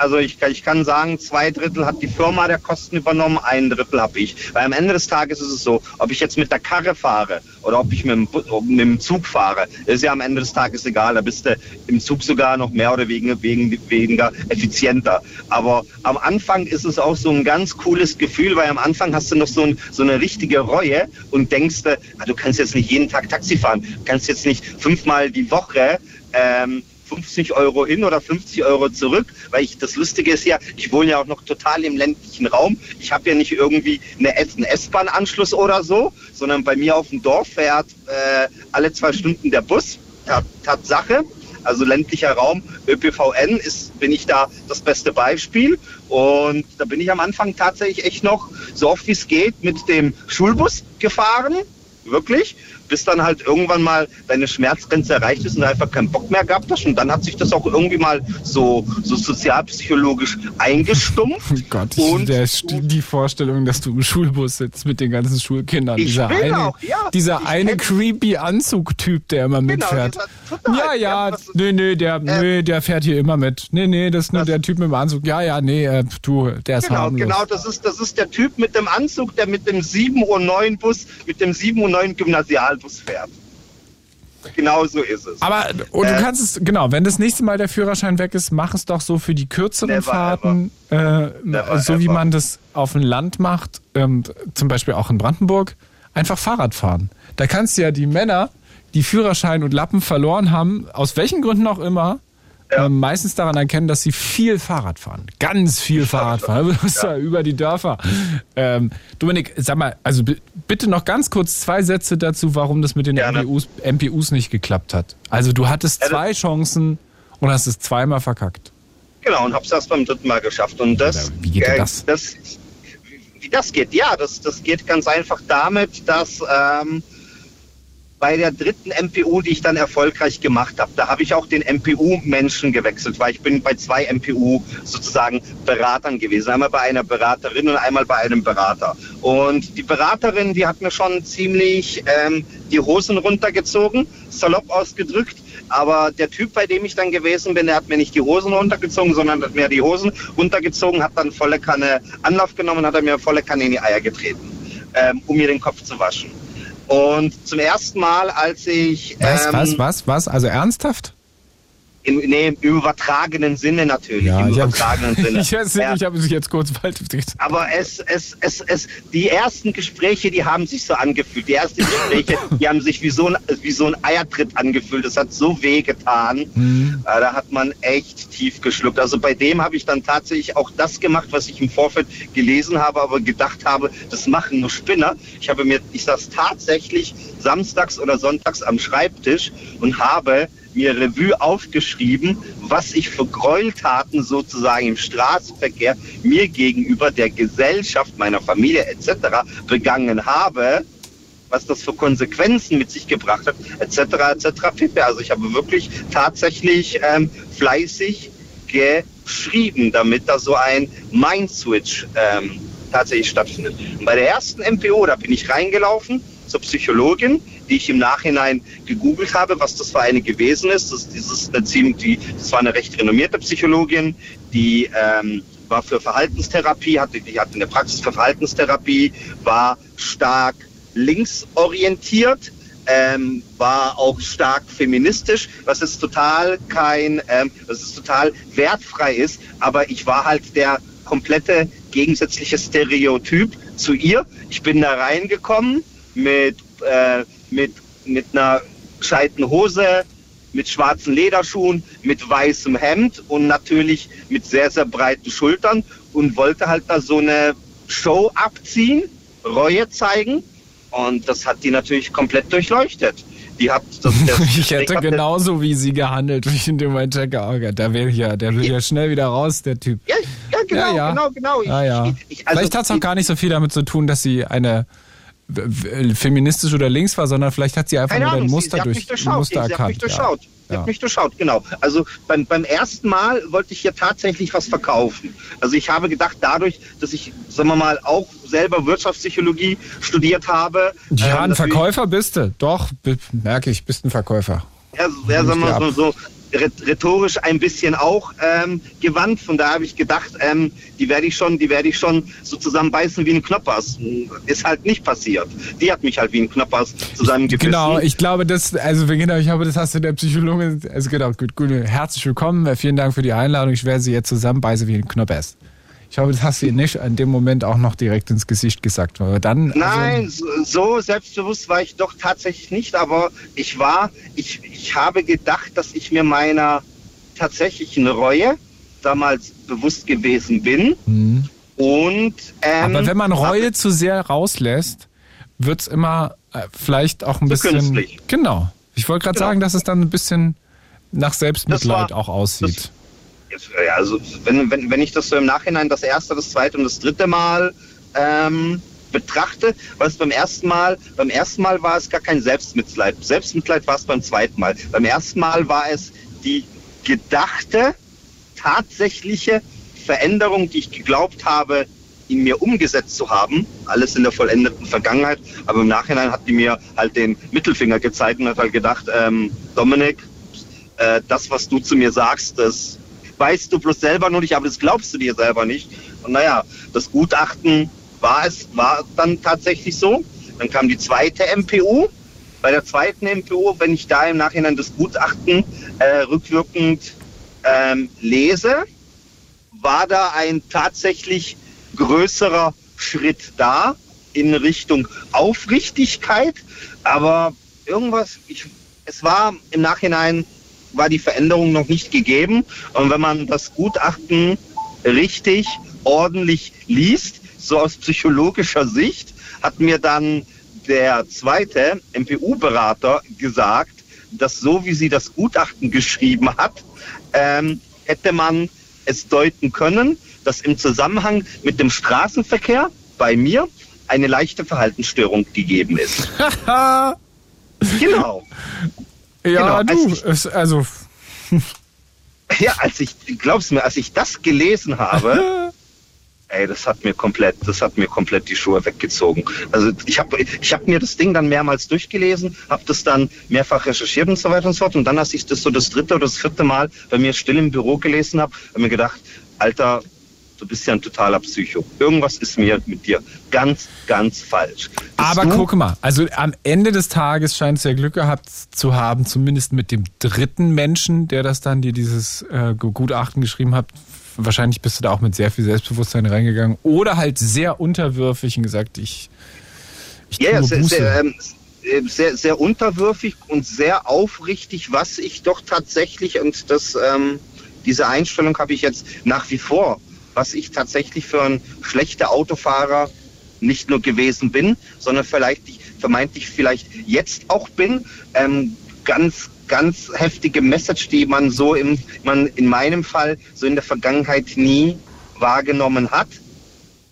Also ich, kann- ich kann sagen, zwei Drittel hat die Firma der Kosten übernommen, ein Drittel habe ich. Weil am Ende des Tages ist es so, ob ich jetzt mit der Karre fahre oder ob ich mit dem, mit dem Zug fahre, ist ja am Ende des Tages egal. Da bist du im Zug sogar noch mehr oder weniger, weniger effizienter. Aber am Anfang ist es auch so ein ganz cooles Gefühl, weil am Anfang hast du noch so, ein, so eine richtige Reue und denkst, ah, du kannst jetzt nicht jeden Tag Taxi fahren, du kannst jetzt nicht fünfmal die Woche ähm, 50 Euro hin oder 50 Euro zurück, weil ich das Lustige ist ja, ich wohne ja auch noch total im ländlichen Raum. Ich habe ja nicht irgendwie eine einen S-Bahn-Anschluss oder so, sondern bei mir auf dem Dorf fährt äh, alle zwei Stunden der Bus. Tat, Tatsache. also ländlicher Raum, ÖPVN ist, bin ich da das beste Beispiel. Und da bin ich am Anfang tatsächlich echt noch so oft wie es geht mit dem Schulbus gefahren, wirklich bis dann halt irgendwann mal deine Schmerzgrenze erreicht ist und einfach keinen Bock mehr gehabt hast. Und dann hat sich das auch irgendwie mal so, so sozialpsychologisch eingestumpft. Oh Gott, und der, die Vorstellung, dass du im Schulbus sitzt mit den ganzen Schulkindern. Ich dieser eine, auch, ja. dieser eine creepy Anzugtyp, der immer Genau, mitfährt. ja, ja, nee, nee, der, nee, der fährt hier immer mit. Nee, nee, das ist nur Das- der Typ mit dem Anzug. Ja, ja, nee, äh, du, der ist Genau, harmlos. genau, das ist, das ist der Typ mit dem Anzug, der mit dem 7 Uhr 9 Bus, mit dem 7 Uhr 9 Gymnasialbus fährt. Genau so ist es. Aber und du Äh, kannst es, genau, wenn das nächste Mal der Führerschein weg ist, mach es doch so für die kürzeren Never Fahrten, äh, Never so wie ever. man das auf dem Land macht, ähm, zum Beispiel auch in Brandenburg, einfach Fahrrad fahren. Da kannst du ja die Männer, die Führerschein und Lappen verloren haben, aus welchen Gründen auch immer, Ja. meistens daran erkennen, dass sie viel Fahrrad fahren. Ganz viel Fahrrad fahren. Du bist ja über die Dörfer. Ähm, Dominik, sag mal, also bitte noch ganz kurz zwei Sätze dazu, warum das mit den. MPUs, MPUs nicht geklappt hat. Also du hattest zwei Chancen und hast es zweimal verkackt. Genau, und hab's erst beim dritten Mal geschafft. Und das, wie geht denn das? das? Wie das geht? Ja, das, das geht ganz einfach damit, dass ähm, bei der dritten MPU, die ich dann erfolgreich gemacht habe, da habe ich auch den MPU-Menschen gewechselt, weil ich bin bei zwei MPU sozusagen Beratern gewesen. Einmal bei einer Beraterin und einmal bei einem Berater. Und die Beraterin, die hat mir schon ziemlich ähm, die Hosen runtergezogen, salopp ausgedrückt. Aber der Typ, bei dem ich dann gewesen bin, der hat mir nicht die Hosen runtergezogen, sondern hat mir die Hosen runtergezogen, hat dann volle Kanne Anlauf genommen und hat er mir volle Kanne in die Eier getreten, ähm, um mir den Kopf zu waschen. Und zum ersten Mal, als ich... Was, ähm, was, was, was? Also ernsthaft? Im, nee, im übertragenen Sinne natürlich. Im ich habe übertragenen [LAUGHS] Sinne. ich, weiß Ja. nicht, ich habe mich jetzt kurz bald. Aber es, es, es, es, die ersten Gespräche, die haben sich so angefühlt. Die ersten Gespräche, [LAUGHS] die haben sich wie so ein, wie so ein Eiertritt angefühlt. Das hat so weh getan. Mhm. Äh, Da hat man echt tief geschluckt. Also bei dem habe ich dann tatsächlich auch das gemacht, was ich im Vorfeld gelesen habe, aber gedacht habe, das machen nur Spinner. Ich habe mir, ich saß tatsächlich samstags oder sonntags am Schreibtisch und habe mir Revue aufgeschrieben, was ich für Gräueltaten sozusagen im Straßenverkehr mir gegenüber der Gesellschaft, meiner Familie etc. begangen habe, was das für Konsequenzen mit sich gebracht hat, etc. etc. Also ich habe wirklich tatsächlich ähm, fleißig geschrieben, damit da so ein Mind-Switch ähm, tatsächlich stattfindet. Und bei der ersten MPO, da bin ich reingelaufen zur Psychologin, die ich im Nachhinein gegoogelt habe, was das für eine gewesen ist. Das, das, ist eine ziemlich, die, das war eine recht renommierte Psychologin, die ähm, war für Verhaltenstherapie, hatte, die hatte eine Praxis für Verhaltenstherapie, war stark linksorientiert, ähm, war auch stark feministisch, was jetzt total kein, ähm, was es total wertfrei ist, aber ich war halt der komplette gegensätzliche Stereotyp zu ihr. Ich bin da reingekommen mit, äh, mit, mit einer gescheiten Hose, mit schwarzen Lederschuhen, mit weißem Hemd und natürlich mit sehr, sehr breiten Schultern und wollte halt da so eine Show abziehen, Reue zeigen. Und das hat die natürlich komplett durchleuchtet. Die hat [LAUGHS] das, das Ich hätte genauso wie sie gehandelt, wie ich in dem Moment denke, oh Gott, da will ja, der will ja schnell wieder raus, der Typ. Ja, ja, genau, ja, ja. genau, genau. Ich, ja, ja. Ich, ich, also, vielleicht hat es auch gar nicht so viel damit zu tun, dass sie eine feministisch oder links war, sondern vielleicht hat sie einfach Keine nur Ahnung, ein sie, Muster, sie hat durch, durchschaut. Muster sie hat mich durchschaut. Sie Ja. hat mich durchschaut, genau. Also beim, beim ersten Mal wollte ich hier tatsächlich was verkaufen. Also ich habe gedacht, dadurch, dass ich, sagen wir mal, auch selber Wirtschaftspsychologie studiert habe. Ja, ähm, ein Verkäufer bist du. Doch, merke ich, bist ein Verkäufer. Ja, ja sagen wir mal so, rhetorisch ein bisschen auch ähm, gewandt. Von daher habe ich gedacht, ähm, die werde ich schon, die werde ich schon so zusammenbeißen wie ein Knoppers. Ist halt nicht passiert. Die hat mich halt wie ein Knoppers zusammengebissen. Genau, ich glaube, das, also genau, ich glaube, das hast du der Psychologin, also genau, gut, gut, herzlich willkommen, vielen Dank für die Einladung, ich werde sie jetzt zusammenbeißen wie ein Knoppers. Ich glaube, das hast du ihr nicht in dem Moment auch noch direkt ins Gesicht gesagt. Aber dann, Nein, Also, so, selbstbewusst war ich doch tatsächlich nicht, aber ich war, ich, ich habe gedacht, dass ich mir meiner tatsächlichen Reue damals bewusst gewesen bin. Und ähm, aber wenn man Reue zu sehr rauslässt, wird's immer äh, vielleicht auch ein bisschen. künstlich. Genau. Ich wollte gerade Genau. sagen, dass es dann ein bisschen nach Selbstmitleid war- auch aussieht. Also wenn, wenn, wenn ich das so im Nachhinein das erste, das zweite und das dritte Mal ähm, betrachte, war es beim ersten Mal, beim ersten Mal war es gar kein Selbstmitleid. Selbstmitleid war es beim zweiten Mal. Beim ersten Mal war es die gedachte, tatsächliche Veränderung, die ich geglaubt habe, in mir umgesetzt zu haben. Alles in der vollendeten Vergangenheit. Aber im Nachhinein hat die mir halt den Mittelfinger gezeigt und hat halt gedacht, ähm, Dominik, äh, das, was du zu mir sagst, das weißt du bloß selber noch nicht, aber das glaubst du dir selber nicht. Und naja, das Gutachten war es, war dann tatsächlich so. Dann kam die zweite MPU. Bei der zweiten MPU, wenn ich da im Nachhinein das Gutachten äh, rückwirkend ähm, lese, war da ein tatsächlich größerer Schritt da in Richtung Aufrichtigkeit. Aber irgendwas, ich, es war im Nachhinein, war die Veränderung noch nicht gegeben. Und wenn man das Gutachten richtig, ordentlich liest, so aus psychologischer Sicht, hat mir dann der zweite MPU-Berater gesagt, dass so wie sie das Gutachten geschrieben hat, ähm, hätte man es deuten können, dass im Zusammenhang mit dem Straßenverkehr bei mir eine leichte Verhaltensstörung gegeben ist. [LAUGHS] genau. Ja, genau, du, als ich- also [LAUGHS] Ja, als ich, glaubst mir, als ich das gelesen habe, [LAUGHS] ey, das hat mir komplett, das hat mir komplett die Schuhe weggezogen. Also ich habe ich hab mir das Ding dann mehrmals durchgelesen, habe das dann mehrfach recherchiert und so weiter und so fort. Und dann, als ich das so das dritte oder das vierte Mal bei mir still im Büro gelesen habe, habe mir gedacht, Alter, du bist ja ein totaler Psycho. Irgendwas ist mir mit dir ganz, ganz falsch. Bist Aber du- guck mal, also am Ende des Tages scheint es ja Glück gehabt zu haben, zumindest mit dem dritten Menschen, der das dann dir dieses äh, Gutachten geschrieben hat. Wahrscheinlich bist du da auch mit sehr viel Selbstbewusstsein reingegangen oder halt sehr unterwürfig und gesagt, ich, ich tue Ja, ja, sehr, Buße. sehr, ähm, äh, sehr, sehr unterwürfig und sehr aufrichtig, was ich doch tatsächlich, und das, ähm, diese Einstellung habe ich jetzt nach wie vor, was ich tatsächlich für ein schlechter Autofahrer nicht nur gewesen bin, sondern vielleicht ich, vermeintlich vielleicht jetzt auch bin. Ähm, ganz, ganz heftige Message, die man so im, man in meinem Fall so in der Vergangenheit nie wahrgenommen hat.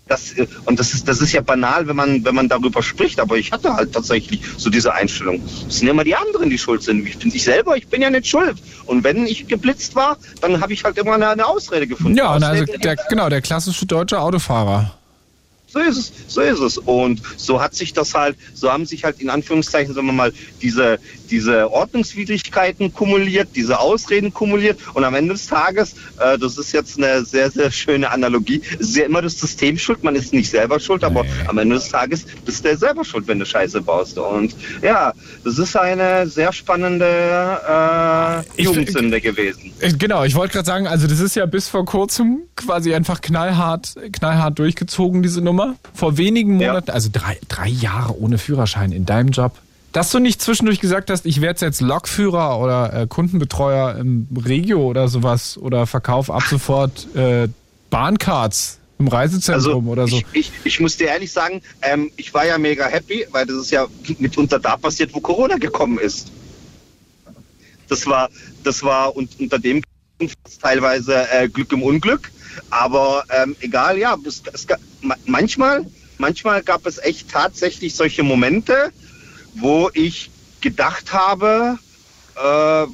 Das, äh, und das ist, das ist ja banal, wenn man, wenn man darüber spricht, aber ich hatte halt tatsächlich so diese Einstellung. Es sind immer die anderen, die schuld sind. Ich bin ich selber, ich bin ja nicht schuld. Und wenn ich geblitzt war, dann habe ich halt immer eine, eine Ausrede gefunden. ja, und also der, genau, der klassische deutsche Autofahrer. So ist es, so ist es. Und so hat sich das halt, so haben sich halt in Anführungszeichen, sagen wir mal, diese, diese Ordnungswidrigkeiten kumuliert, diese Ausreden kumuliert. Und am Ende des Tages, äh, das ist jetzt eine sehr, sehr schöne Analogie, ist ja immer das System schuld. Man ist nicht selber schuld, aber Nee. am Ende des Tages bist du selber schuld, wenn du Scheiße baust. Und ja, das ist eine sehr spannende äh, Jugendsünde gewesen. Äh, Genau, ich wollte gerade sagen, also das ist ja bis vor kurzem quasi einfach knallhart, knallhart durchgezogen, diese Nummer. Vor wenigen Ja. Monaten, also drei, drei Jahre ohne Führerschein in deinem Job. Dass du nicht zwischendurch gesagt hast, ich werde jetzt Lokführer oder äh, Kundenbetreuer im Regio oder sowas oder verkauf ab sofort äh, Bahncards im Reisezentrum oder so. Also Ich, ich, ich muss dir ehrlich sagen, ähm, ich war ja mega happy, weil das ist ja mitunter da passiert, wo Corona gekommen ist. Das war, das war und, unter dem teilweise äh, Glück im Unglück. Aber ähm, egal, ja, es, es, manchmal, manchmal gab es echt tatsächlich solche Momente, wo ich gedacht habe, äh,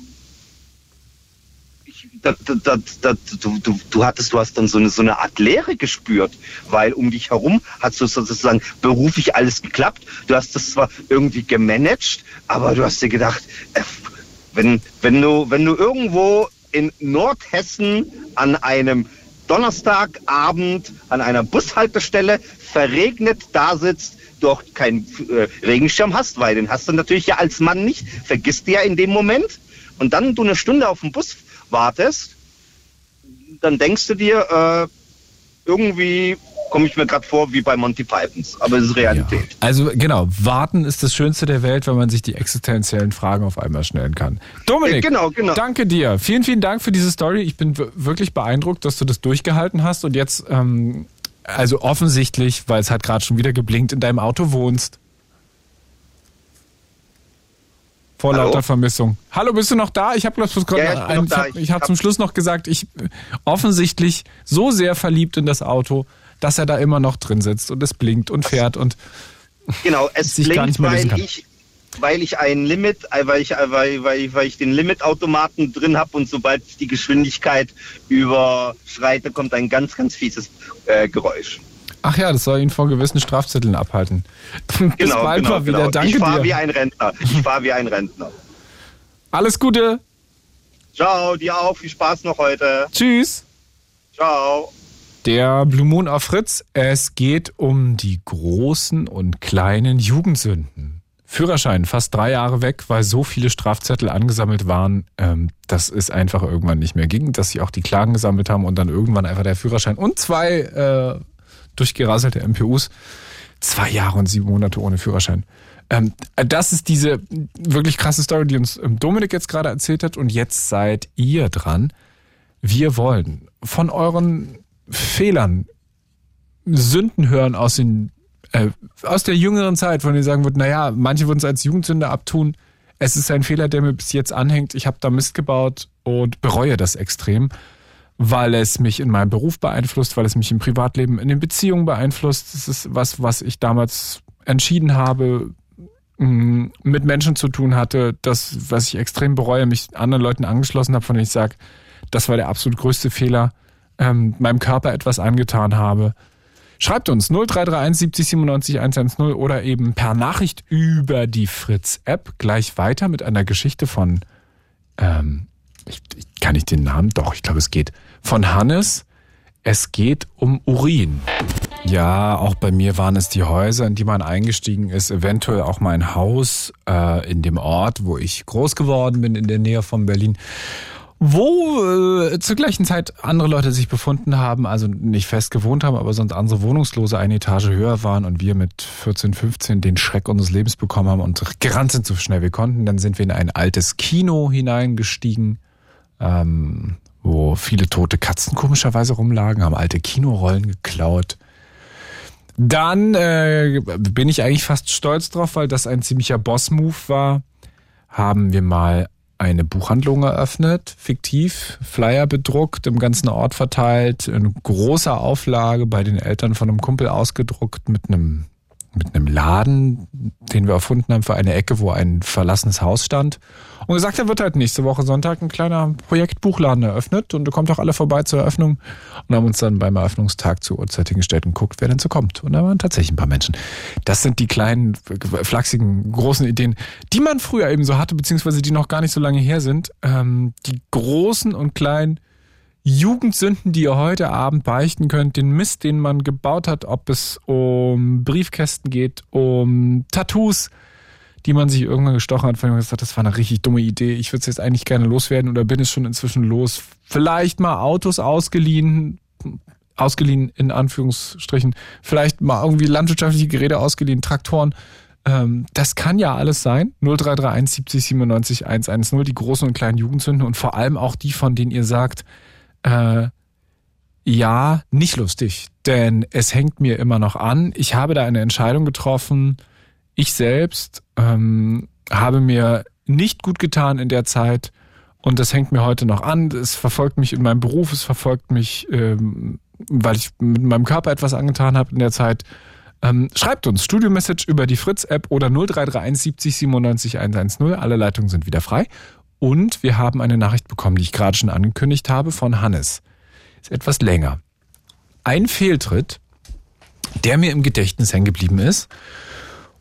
ich, da, da, da, da, du, du, du hattest, du hast dann so eine, so eine Art Leere gespürt, weil um dich herum hat so sozusagen beruflich alles geklappt. Du hast das zwar irgendwie gemanagt, aber du hast dir gedacht, äh, wenn, wenn du, wenn du irgendwo in Nordhessen an einem Donnerstagabend an einer Bushaltestelle verregnet da sitzt, dort keinen äh, Regenschirm hast, weil den hast du natürlich ja als Mann nicht, vergisst du ja in dem Moment. Und dann du eine Stunde auf den Bus wartest, dann denkst du dir, äh, irgendwie komme ich mir gerade vor wie bei Monty Pythons, aber es ist Realität. Also genau, warten ist das Schönste der Welt, wenn man sich die existenziellen Fragen auf einmal stellen kann. Dominik, Äh, genau, genau. danke dir. Vielen, vielen Dank für diese Story. Ich bin wirklich beeindruckt, dass du das durchgehalten hast und jetzt, ähm, also offensichtlich, weil es hat gerade schon wieder geblinkt, in deinem Auto wohnst. vor Hallo? lauter Vermissung. Hallo, bist du noch da? Ich habe Ja, ja, ich ich Ich ich hab hab- zum Schluss noch gesagt, ich offensichtlich so sehr verliebt in das Auto, dass er da immer noch drin sitzt und es blinkt und fährt und Genau, es sich gar blinkt, nicht mehr weil lösen kann. ich, weil ich ein Limit, äh, weil ich, äh, weil, weil, weil ich den Limitautomaten drin habe und sobald ich die Geschwindigkeit überschreite, kommt ein ganz, ganz fieses äh, Geräusch. ach ja, das soll ihn vor gewissen Strafzetteln abhalten. [LAUGHS] Bis Genau, bald genau, mal wieder. genau. Danke ich fahre wie ein Rentner. Ich fahre wie ein Rentner. Alles Gute. Ciao, dir auch. Viel Spaß noch heute. Tschüss. Ciao. Der Blue Moon auf Fritz. Es geht um die großen und kleinen Jugendsünden. Führerschein fast drei Jahre weg, weil so viele Strafzettel angesammelt waren, ähm, dass es einfach irgendwann nicht mehr ging, dass sie auch die Klagen gesammelt haben und dann irgendwann einfach der Führerschein und zwei äh, durchgerasselte MPUs. Zwei Jahre und sieben Monate ohne Führerschein. Ähm, das ist diese wirklich krasse Story, die uns ähm, Dominik jetzt gerade erzählt hat und jetzt seid ihr dran. Wir wollen von euren Fehlern, Sünden hören aus den äh, aus der jüngeren Zeit, von denen sagen würdet, naja, manche würden es als Jugendsünde abtun. Es ist ein Fehler, der mir bis jetzt anhängt. Ich habe da Mist gebaut und bereue das extrem, weil es mich in meinem Beruf beeinflusst, weil es mich im Privatleben, in den Beziehungen beeinflusst. Das ist was, was ich damals entschieden habe, mh, mit Menschen zu tun hatte, das, was ich extrem bereue, mich anderen Leuten angeschlossen habe, von denen ich sage, das war der absolut größte Fehler, ähm, meinem Körper etwas angetan habe. Schreibt uns 0331 70 97 110 oder eben per Nachricht über die Fritz-App gleich weiter mit einer Geschichte von, ähm, ich, ich, kann ich den Namen? Doch, ich glaube, es geht. Von Hannes. Es geht um Urin. Ja, auch bei mir waren es die Häuser, in die man eingestiegen ist, eventuell auch mein Haus äh, in dem Ort, wo ich groß geworden bin, in der Nähe von Berlin wo äh, zur gleichen Zeit andere Leute sich befunden haben, also nicht fest gewohnt haben, aber sonst andere Wohnungslose eine Etage höher waren und wir mit 14, 15 den Schreck unseres Lebens bekommen haben und gerannt sind so schnell wir konnten. Dann sind wir in ein altes Kino hineingestiegen, ähm, wo viele tote Katzen komischerweise rumlagen, haben alte Kinorollen geklaut. Dann äh, bin ich eigentlich fast stolz drauf, weil das ein ziemlicher Boss-Move war. Haben wir mal eine Buchhandlung eröffnet, fiktiv, Flyer bedruckt, im ganzen Ort verteilt, in großer Auflage bei den Eltern von einem Kumpel ausgedruckt mit einem mit einem Laden, den wir erfunden haben für eine Ecke, wo ein verlassenes Haus stand. Und gesagt, er wird halt nächste Woche Sonntag ein kleiner Projektbuchladen eröffnet und da kommt auch alle vorbei zur Eröffnung und haben uns dann beim Eröffnungstag zur Uhrzeit hingestellt und guckt, wer denn so kommt. Und da waren tatsächlich ein paar Menschen. Das sind die kleinen, flachsigen, großen Ideen, die man früher eben so hatte, beziehungsweise die noch gar nicht so lange her sind. Ähm, die großen und kleinen Jugendsünden, die ihr heute Abend beichten könnt, den Mist, den man gebaut hat, ob es um Briefkästen geht, um Tattoos, die man sich irgendwann gestochen hat, von dem man gesagt hat, das war eine richtig dumme Idee, ich würde es jetzt eigentlich gerne loswerden oder bin es schon inzwischen los. Vielleicht mal Autos ausgeliehen, ausgeliehen in Anführungsstrichen, vielleicht mal irgendwie landwirtschaftliche Geräte ausgeliehen, Traktoren. Ähm, das kann ja alles sein. 0331 70 97 110, die großen und kleinen Jugendsünden und vor allem auch die, von denen ihr sagt, äh, ja, nicht lustig, denn es hängt mir immer noch an. Ich habe da eine Entscheidung getroffen. Ich selbst ähm, habe mir nicht gut getan in der Zeit und das hängt mir heute noch an. Es verfolgt mich in meinem Beruf, es verfolgt mich, ähm, weil ich mit meinem Körper etwas angetan habe in der Zeit. Ähm, schreibt uns Studio-Message über die Fritz-App oder 0331 70 97 110. Alle Leitungen sind wieder frei. Und wir haben eine Nachricht bekommen, die ich gerade schon angekündigt habe, von Hannes. Ist etwas länger. Ein Fehltritt, der mir im Gedächtnis hängen geblieben ist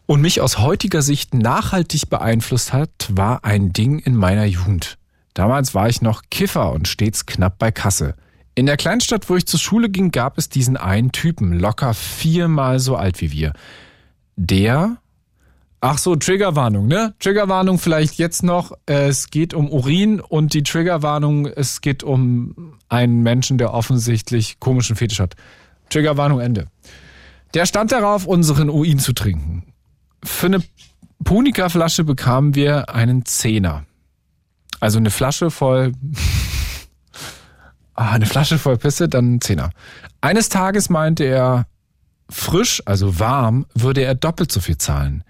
und mich aus heutiger Sicht nachhaltig beeinflusst hat, war ein Ding in meiner Jugend. Damals war ich noch Kiffer und stets knapp bei Kasse. In der Kleinstadt, wo ich zur Schule ging, gab es diesen einen Typen, locker viermal so alt wie wir. Der Ach so, Triggerwarnung, ne? Triggerwarnung vielleicht jetzt noch. Es geht um Urin und die Triggerwarnung, es geht um einen Menschen, der offensichtlich komischen Fetisch hat. Triggerwarnung Ende. Der stand darauf, unseren Urin zu trinken. Für eine Punika-Flasche bekamen wir einen Zehner. Also eine Flasche voll, [LAUGHS] ah, eine Flasche voll Pisse, dann einen Zehner. Eines Tages meinte er, frisch, also warm, würde er doppelt so viel zahlen.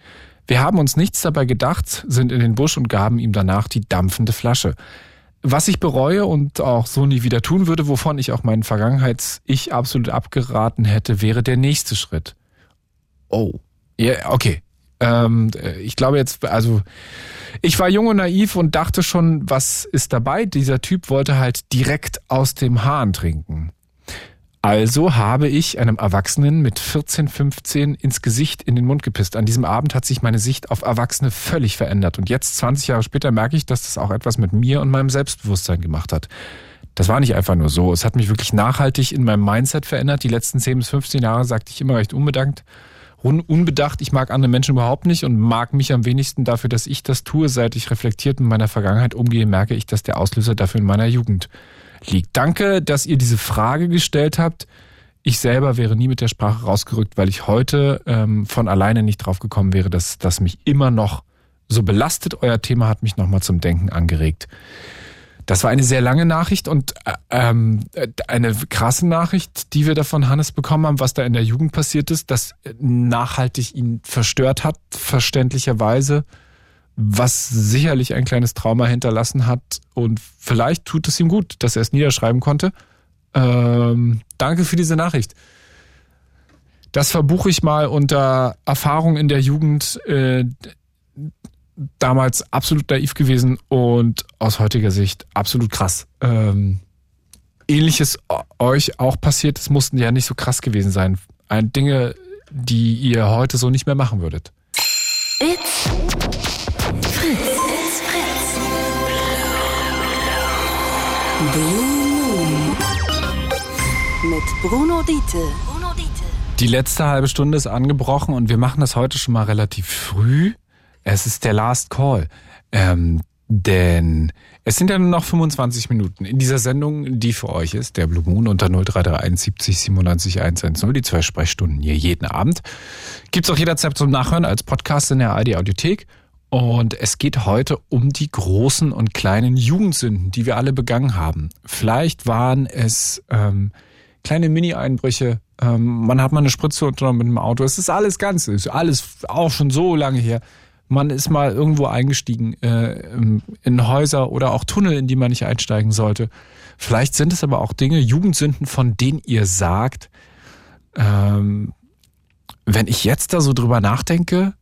Wir haben uns nichts dabei gedacht, sind in den Busch und gaben ihm danach die dampfende Flasche. Was ich bereue und auch so nie wieder tun würde, wovon ich auch meinen Vergangenheits-Ich absolut abgeraten hätte, wäre der nächste Schritt. Oh. Ja, okay. Ähm, ich glaube jetzt, also ich war jung und naiv und dachte schon, was ist dabei? Dieser Typ wollte halt direkt aus dem Hahn trinken. Also habe ich einem Erwachsenen mit 14, 15 ins Gesicht in den Mund gepisst. An diesem Abend hat sich meine Sicht auf Erwachsene völlig verändert. Und jetzt, 20 Jahre später, merke ich, dass das auch etwas mit mir und meinem Selbstbewusstsein gemacht hat. Das war nicht einfach nur so. Es hat mich wirklich nachhaltig in meinem Mindset verändert. Die letzten 10 bis 15 Jahre sagte ich immer recht unbedankt, unbedacht. Ich mag andere Menschen überhaupt nicht und mag mich am wenigsten dafür, dass ich das tue. Seit ich reflektiert mit meiner Vergangenheit umgehe, merke ich, dass der Auslöser dafür in meiner Jugend liegt. Danke, dass ihr diese Frage gestellt habt. Ich selber wäre nie mit der Sprache rausgerückt, weil ich heute ähm, von alleine nicht drauf gekommen wäre, dass das mich immer noch so belastet. Euer Thema hat mich nochmal zum Denken angeregt. Das war eine sehr lange Nachricht und äh, ähm, eine krasse Nachricht, die wir da von Hannes bekommen haben, was da in der Jugend passiert ist, das nachhaltig ihn verstört hat, verständlicherweise was sicherlich ein kleines Trauma hinterlassen hat und vielleicht tut es ihm gut, dass er es niederschreiben konnte. Ähm, danke für diese Nachricht. Das verbuche ich mal unter Erfahrung in der Jugend. Äh, damals absolut naiv gewesen und aus heutiger Sicht absolut krass. Ähm, Ähnliches euch auch passiert, es mussten ja nicht so krass gewesen sein. Ein Dinge, die ihr heute so nicht mehr machen würdet. It's Fritz. It's Fritz. Blue Moon. Mit Bruno Diete. Bruno Diete. Die letzte halbe Stunde ist angebrochen und wir machen das heute schon mal relativ früh. Es ist der Last Call. Ähm, denn es sind ja nur noch 25 Minuten in dieser Sendung, die für euch ist, der Blue Moon unter 0331 70 97 110, die zwei Sprechstunden hier jeden Abend. Gibt's auch jederzeit zum Nachhören als Podcast in der ARD Audiothek. Und es geht heute um die großen und kleinen Jugendsünden, die wir alle begangen haben. Vielleicht waren es ähm, kleine Mini-Einbrüche. Ähm, man hat mal eine Spritze unternommen mit dem Auto. Es ist alles ganz, ist alles auch schon so lange her. Man ist mal irgendwo eingestiegen äh, in Häuser oder auch Tunnel, in die man nicht einsteigen sollte. Vielleicht sind es aber auch Dinge, Jugendsünden, von denen ihr sagt, ähm, wenn ich jetzt da so drüber nachdenke,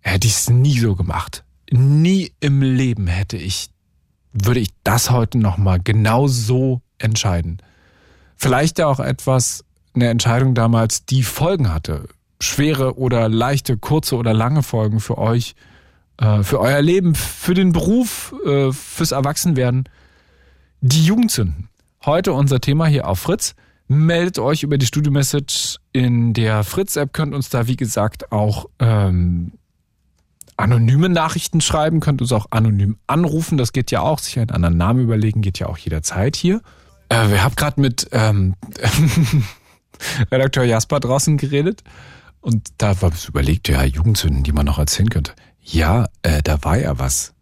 hätte ich es nie so gemacht. Nie im Leben hätte ich, würde ich das heute nochmal genau so entscheiden. Vielleicht ja auch etwas, eine Entscheidung damals, die Folgen hatte schwere oder leichte, kurze oder lange Folgen für euch, äh, für euer Leben, für den Beruf, äh, fürs Erwachsenwerden. Die Jugendzünden. Heute unser Thema hier auf Fritz. Meldet euch über die Studio-Message in der Fritz-App, könnt uns da wie gesagt auch ähm, anonyme Nachrichten schreiben, könnt uns auch anonym anrufen, das geht ja auch, sich einen anderen Namen überlegen, geht ja auch jederzeit hier. Äh, wir haben gerade mit ähm, [LAUGHS] Redakteur Jasper draußen geredet und da war es überlegt, ja, Jugendsünden, die man noch erzählen könnte. Ja, äh, da war ja was.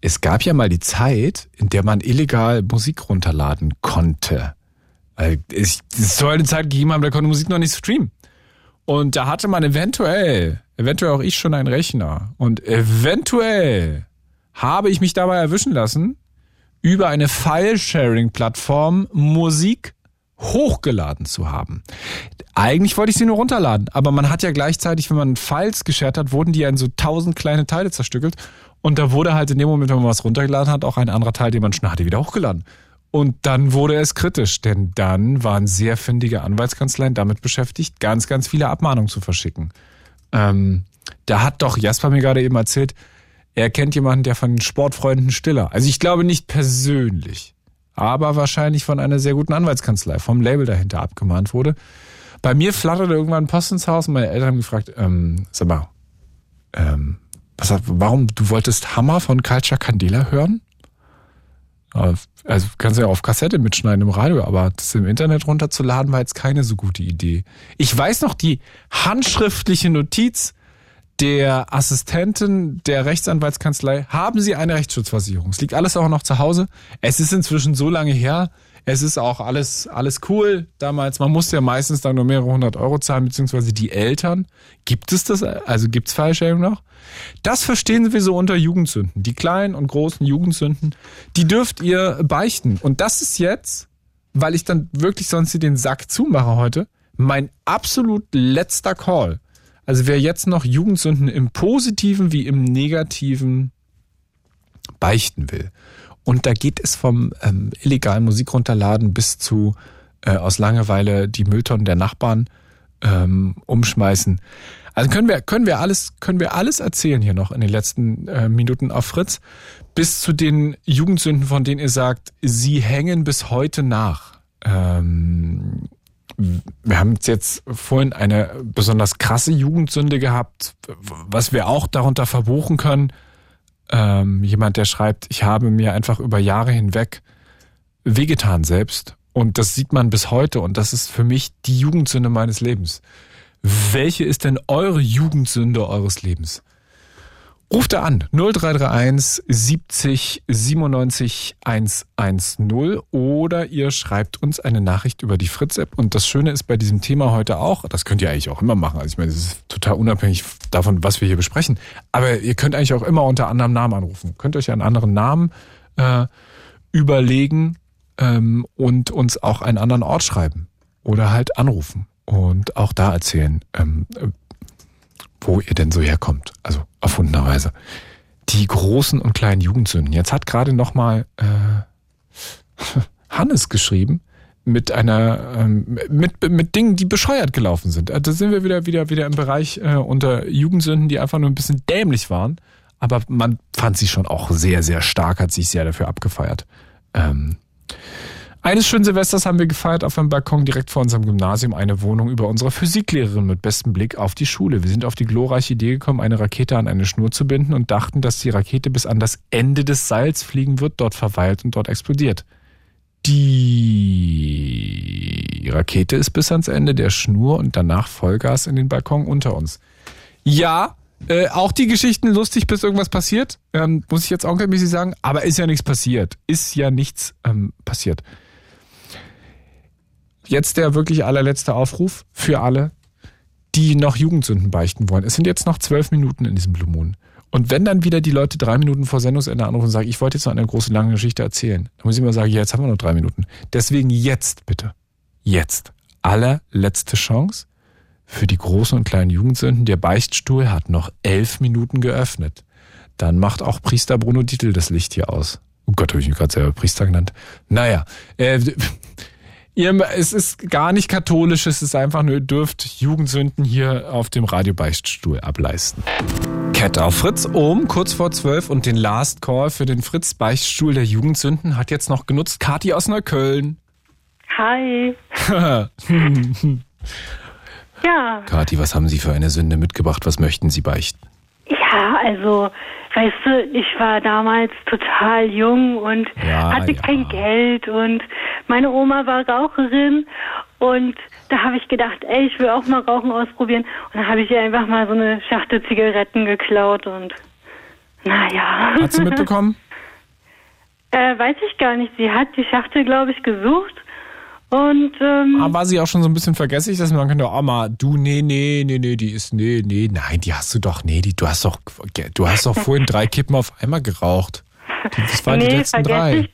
Es gab ja mal die Zeit, in der man illegal Musik runterladen konnte. Es soll eine Zeit gegeben haben, da konnte Musik noch nicht streamen. Und da hatte man eventuell, eventuell auch ich schon einen Rechner. Und eventuell habe ich mich dabei erwischen lassen, über eine File-Sharing-Plattform Musik hochgeladen zu haben. Eigentlich wollte ich sie nur runterladen, aber man hat ja gleichzeitig, wenn man Files geshared hat, wurden die ja in so tausend kleine Teile zerstückelt und da wurde halt in dem Moment, wenn man was runtergeladen hat, auch ein anderer Teil, den man schon hatte, wieder hochgeladen. Und dann wurde es kritisch, denn dann waren sehr findige Anwaltskanzleien damit beschäftigt, ganz, ganz viele Abmahnungen zu verschicken. Ähm, da hat doch Jasper mir gerade eben erzählt, er kennt jemanden, der von Sportfreunden Stiller. Also ich glaube nicht persönlich aber wahrscheinlich von einer sehr guten Anwaltskanzlei, vom Label dahinter abgemahnt wurde. Bei mir flatterte irgendwann ein Post ins Haus und meine Eltern haben gefragt, ähm, sag mal, ähm, was, warum, du wolltest Hammer von Culture Candela hören? Also kannst du ja auf Kassette mitschneiden im Radio, aber das im Internet runterzuladen war jetzt keine so gute Idee. Ich weiß noch die handschriftliche Notiz, der Assistentin der Rechtsanwaltskanzlei, haben Sie eine Rechtsschutzversicherung? Es liegt alles auch noch zu Hause. Es ist inzwischen so lange her. Es ist auch alles, alles cool. Damals, man musste ja meistens dann nur mehrere hundert Euro zahlen, beziehungsweise die Eltern. Gibt es das? Also gibt es Fallschirmung noch? Das verstehen wir so unter Jugendsünden. Die kleinen und großen Jugendsünden, die dürft ihr beichten. Und das ist jetzt, weil ich dann wirklich sonst hier den Sack zumache heute, mein absolut letzter Call. Also wer jetzt noch Jugendsünden im positiven wie im negativen beichten will. Und da geht es vom ähm, illegalen Musik runterladen bis zu äh, aus Langeweile die Mülltonnen der Nachbarn ähm, umschmeißen. Also können wir, können wir alles, können wir alles erzählen hier noch in den letzten äh, Minuten auf Fritz. Bis zu den Jugendsünden, von denen ihr sagt, sie hängen bis heute nach. Ähm, wir haben jetzt vorhin eine besonders krasse Jugendsünde gehabt, was wir auch darunter verbuchen können. Ähm, jemand, der schreibt, ich habe mir einfach über Jahre hinweg wehgetan selbst. Und das sieht man bis heute. Und das ist für mich die Jugendsünde meines Lebens. Welche ist denn eure Jugendsünde eures Lebens? Ruft da an 0331 70 97 110 oder ihr schreibt uns eine Nachricht über die Fritz-App. Und das Schöne ist bei diesem Thema heute auch, das könnt ihr eigentlich auch immer machen. Also ich meine, das ist total unabhängig davon, was wir hier besprechen. Aber ihr könnt eigentlich auch immer unter anderem Namen anrufen. Könnt euch einen anderen Namen äh, überlegen ähm, und uns auch einen anderen Ort schreiben oder halt anrufen und auch da erzählen, ähm, wo ihr denn so herkommt. Also erfundenerweise. Die großen und kleinen Jugendsünden. Jetzt hat gerade nochmal äh, [LAUGHS] Hannes geschrieben mit einer ähm, mit mit Dingen, die bescheuert gelaufen sind. Da sind wir wieder wieder wieder im Bereich äh, unter Jugendsünden, die einfach nur ein bisschen dämlich waren, aber man fand sie schon auch sehr sehr stark, hat sich sehr dafür abgefeiert. Ähm, eines schönen Silvesters haben wir gefeiert auf einem Balkon direkt vor unserem Gymnasium eine Wohnung über unserer Physiklehrerin mit bestem Blick auf die Schule. Wir sind auf die glorreiche Idee gekommen, eine Rakete an eine Schnur zu binden und dachten, dass die Rakete bis an das Ende des Seils fliegen wird, dort verweilt und dort explodiert. Die Rakete ist bis ans Ende der Schnur und danach Vollgas in den Balkon unter uns. Ja, äh, auch die Geschichten lustig, bis irgendwas passiert, ähm, muss ich jetzt onkelmäßig sagen, aber ist ja nichts passiert. Ist ja nichts ähm, passiert. Jetzt der wirklich allerletzte Aufruf für alle, die noch Jugendsünden beichten wollen. Es sind jetzt noch zwölf Minuten in diesem Blue Moon. Und wenn dann wieder die Leute drei Minuten vor Sendungsende anrufen und sagen, ich wollte jetzt noch eine große lange Geschichte erzählen, dann muss ich immer sagen, ja, jetzt haben wir noch drei Minuten. Deswegen jetzt bitte. Jetzt. Allerletzte Chance für die großen und kleinen Jugendsünden. Der Beichtstuhl hat noch elf Minuten geöffnet. Dann macht auch Priester Bruno Dietl das Licht hier aus. Oh Gott, habe ich mich gerade selber Priester genannt. Naja, äh, Ihr, es ist gar nicht katholisch, es ist einfach nur, ihr dürft Jugendsünden hier auf dem Radiobeichtstuhl ableisten. Cat auf Fritz um, kurz vor zwölf und den Last Call für den Fritz Beichtstuhl der Jugendsünden hat jetzt noch genutzt Kathi aus Neukölln. Hi. [LAUGHS] ja. Kathi, was haben Sie für eine Sünde mitgebracht? Was möchten Sie beichten? Ja, also, weißt du, ich war damals total jung und Ja, hatte ja. kein Geld und meine Oma war Raucherin und da habe ich gedacht, ey, ich will auch mal Rauchen ausprobieren und dann habe ich ihr einfach mal so eine Schachtel Zigaretten geklaut und naja. Hat sie mitbekommen? [LAUGHS] äh, weiß ich gar nicht. Sie hat die Schachtel, glaube ich, gesucht und ähm, Aber war sie auch schon so ein bisschen vergesslich, dass man könnte, oh mal, du, nee, nee, nee, nee, die ist, nee, nee, nein, die hast du doch, nee, die, du hast doch, du hast doch vorhin drei Kippen auf einmal geraucht. Das waren die letzten drei.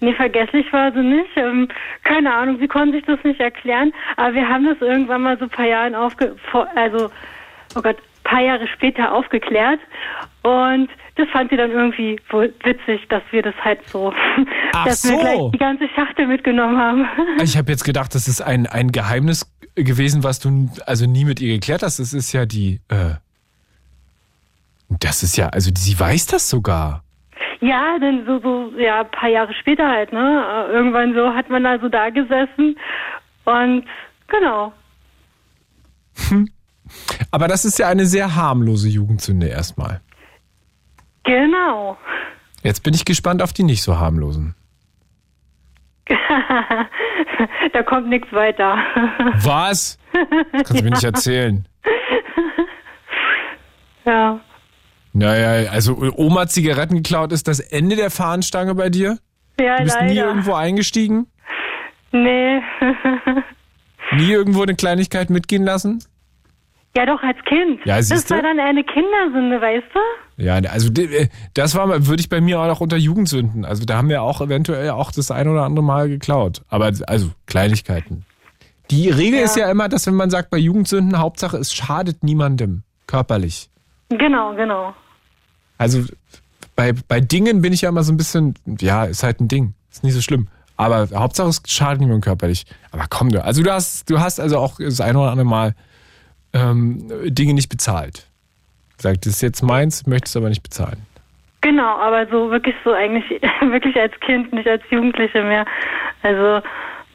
Nee, vergesslich war sie nicht. Ähm, keine Ahnung, sie konnte sich das nicht erklären. Aber wir haben das irgendwann mal so ein paar Jahre aufge... Also, oh Gott, ein paar Jahre später aufgeklärt. Und das fand sie dann irgendwie witzig, dass wir das halt so... [LAUGHS] Ach dass wir so. gleich die ganze Schachtel mitgenommen haben. [LAUGHS] Ich habe jetzt gedacht, das ist ein, ein Geheimnis gewesen, was du also nie mit ihr geklärt hast. Das ist ja die, äh, das ist ja, also sie weiß das sogar. Ja, denn so, so, ja, ein paar Jahre später halt, ne? Äh, Irgendwann so hat man da so da gesessen und genau. Aber das ist ja eine sehr harmlose Jugendsünde erstmal. Genau. Jetzt bin ich gespannt auf die nicht so harmlosen. [LAUGHS] da kommt nichts weiter. Was? Das kannst du mir nicht erzählen. [LAUGHS] Ja. Naja, also Oma Zigaretten geklaut ist das Ende der Fahnenstange bei dir? Ja, Du bist leider. nie irgendwo eingestiegen? Nee. Nie irgendwo eine Kleinigkeit mitgehen lassen? Ja, doch, als Kind. Ja, das siehste? war dann eine Kindersünde, weißt du? Ja, also äh, das war mal, würde ich bei mir auch noch unter Jugendsünden. Also da haben wir auch eventuell auch das ein oder andere Mal geklaut. Aber also Kleinigkeiten. Die Regel Ja. ist ja immer, dass wenn man sagt bei Jugendsünden, Hauptsache es schadet niemandem körperlich. Genau, genau. Also bei, bei Dingen bin ich ja immer so ein bisschen, ja, ist halt ein Ding. Ist nicht so schlimm. Aber Hauptsache es schadet niemandem körperlich. Aber komm du, also du hast, du hast also auch das ein oder andere Mal ähm, Dinge nicht bezahlt. Sagt, das ist jetzt meins, möchtest aber nicht bezahlen. Genau, aber so wirklich so eigentlich, [LAUGHS] wirklich als Kind, nicht als Jugendliche mehr. Also,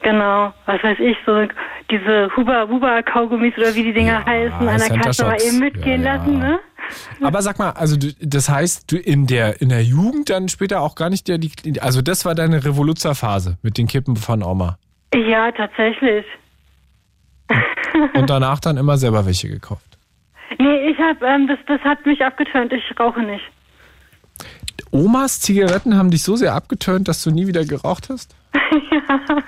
genau, was weiß ich, so diese Huba-Buba-Kaugummis oder wie die Dinger heißen, an der Kasse mal eben mitgehen Ja, ja. lassen, ne? Aber sag mal, also du, das heißt, du in der in der Jugend dann später auch gar nicht der die, also das war deine Revoluzerphase mit den Kippen von Oma Ja, tatsächlich. Und [LAUGHS] danach dann immer selber welche gekauft. Nee, ich hab, ähm, das, das hat mich abgetönt, ich rauche nicht. Omas Zigaretten haben dich so sehr abgetönt, dass du nie wieder geraucht hast? [LAUGHS]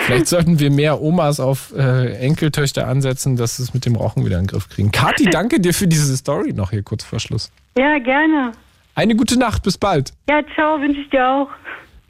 Vielleicht sollten wir mehr Omas auf äh, Enkeltöchter ansetzen, dass sie es mit dem Rauchen wieder in den Griff kriegen. Kathi, danke dir für diese Story noch hier kurz vor Schluss. Ja, gerne. Eine gute Nacht, bis bald. Ja, ciao, wünsche ich dir auch.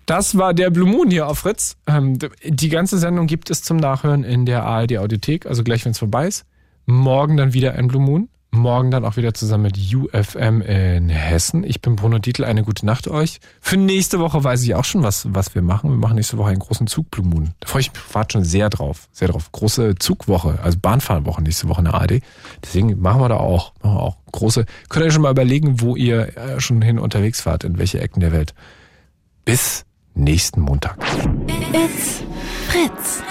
Das war der Blue Moon hier auf Fritz. Ähm, die ganze Sendung gibt es zum Nachhören in der ARD Audiothek, also gleich, wenn es vorbei ist. Morgen dann wieder ein Blue Moon. Morgen dann auch wieder zusammen mit UFM in Hessen. Ich bin Bruno Dietl, eine gute Nacht euch. Für nächste Woche weiß ich auch schon, was, was wir machen. Wir machen nächste Woche einen großen Zug Blue Moon. Da freue ich mich privat schon sehr drauf. Sehr drauf. Große Zugwoche, also Bahnfahrwoche nächste Woche in der ARD. Deswegen machen wir da auch, machen wir auch große. Könnt ihr schon mal überlegen, wo ihr äh, schon hin unterwegs fahrt, in welche Ecken der Welt. Bis nächsten Montag. It's Fritz.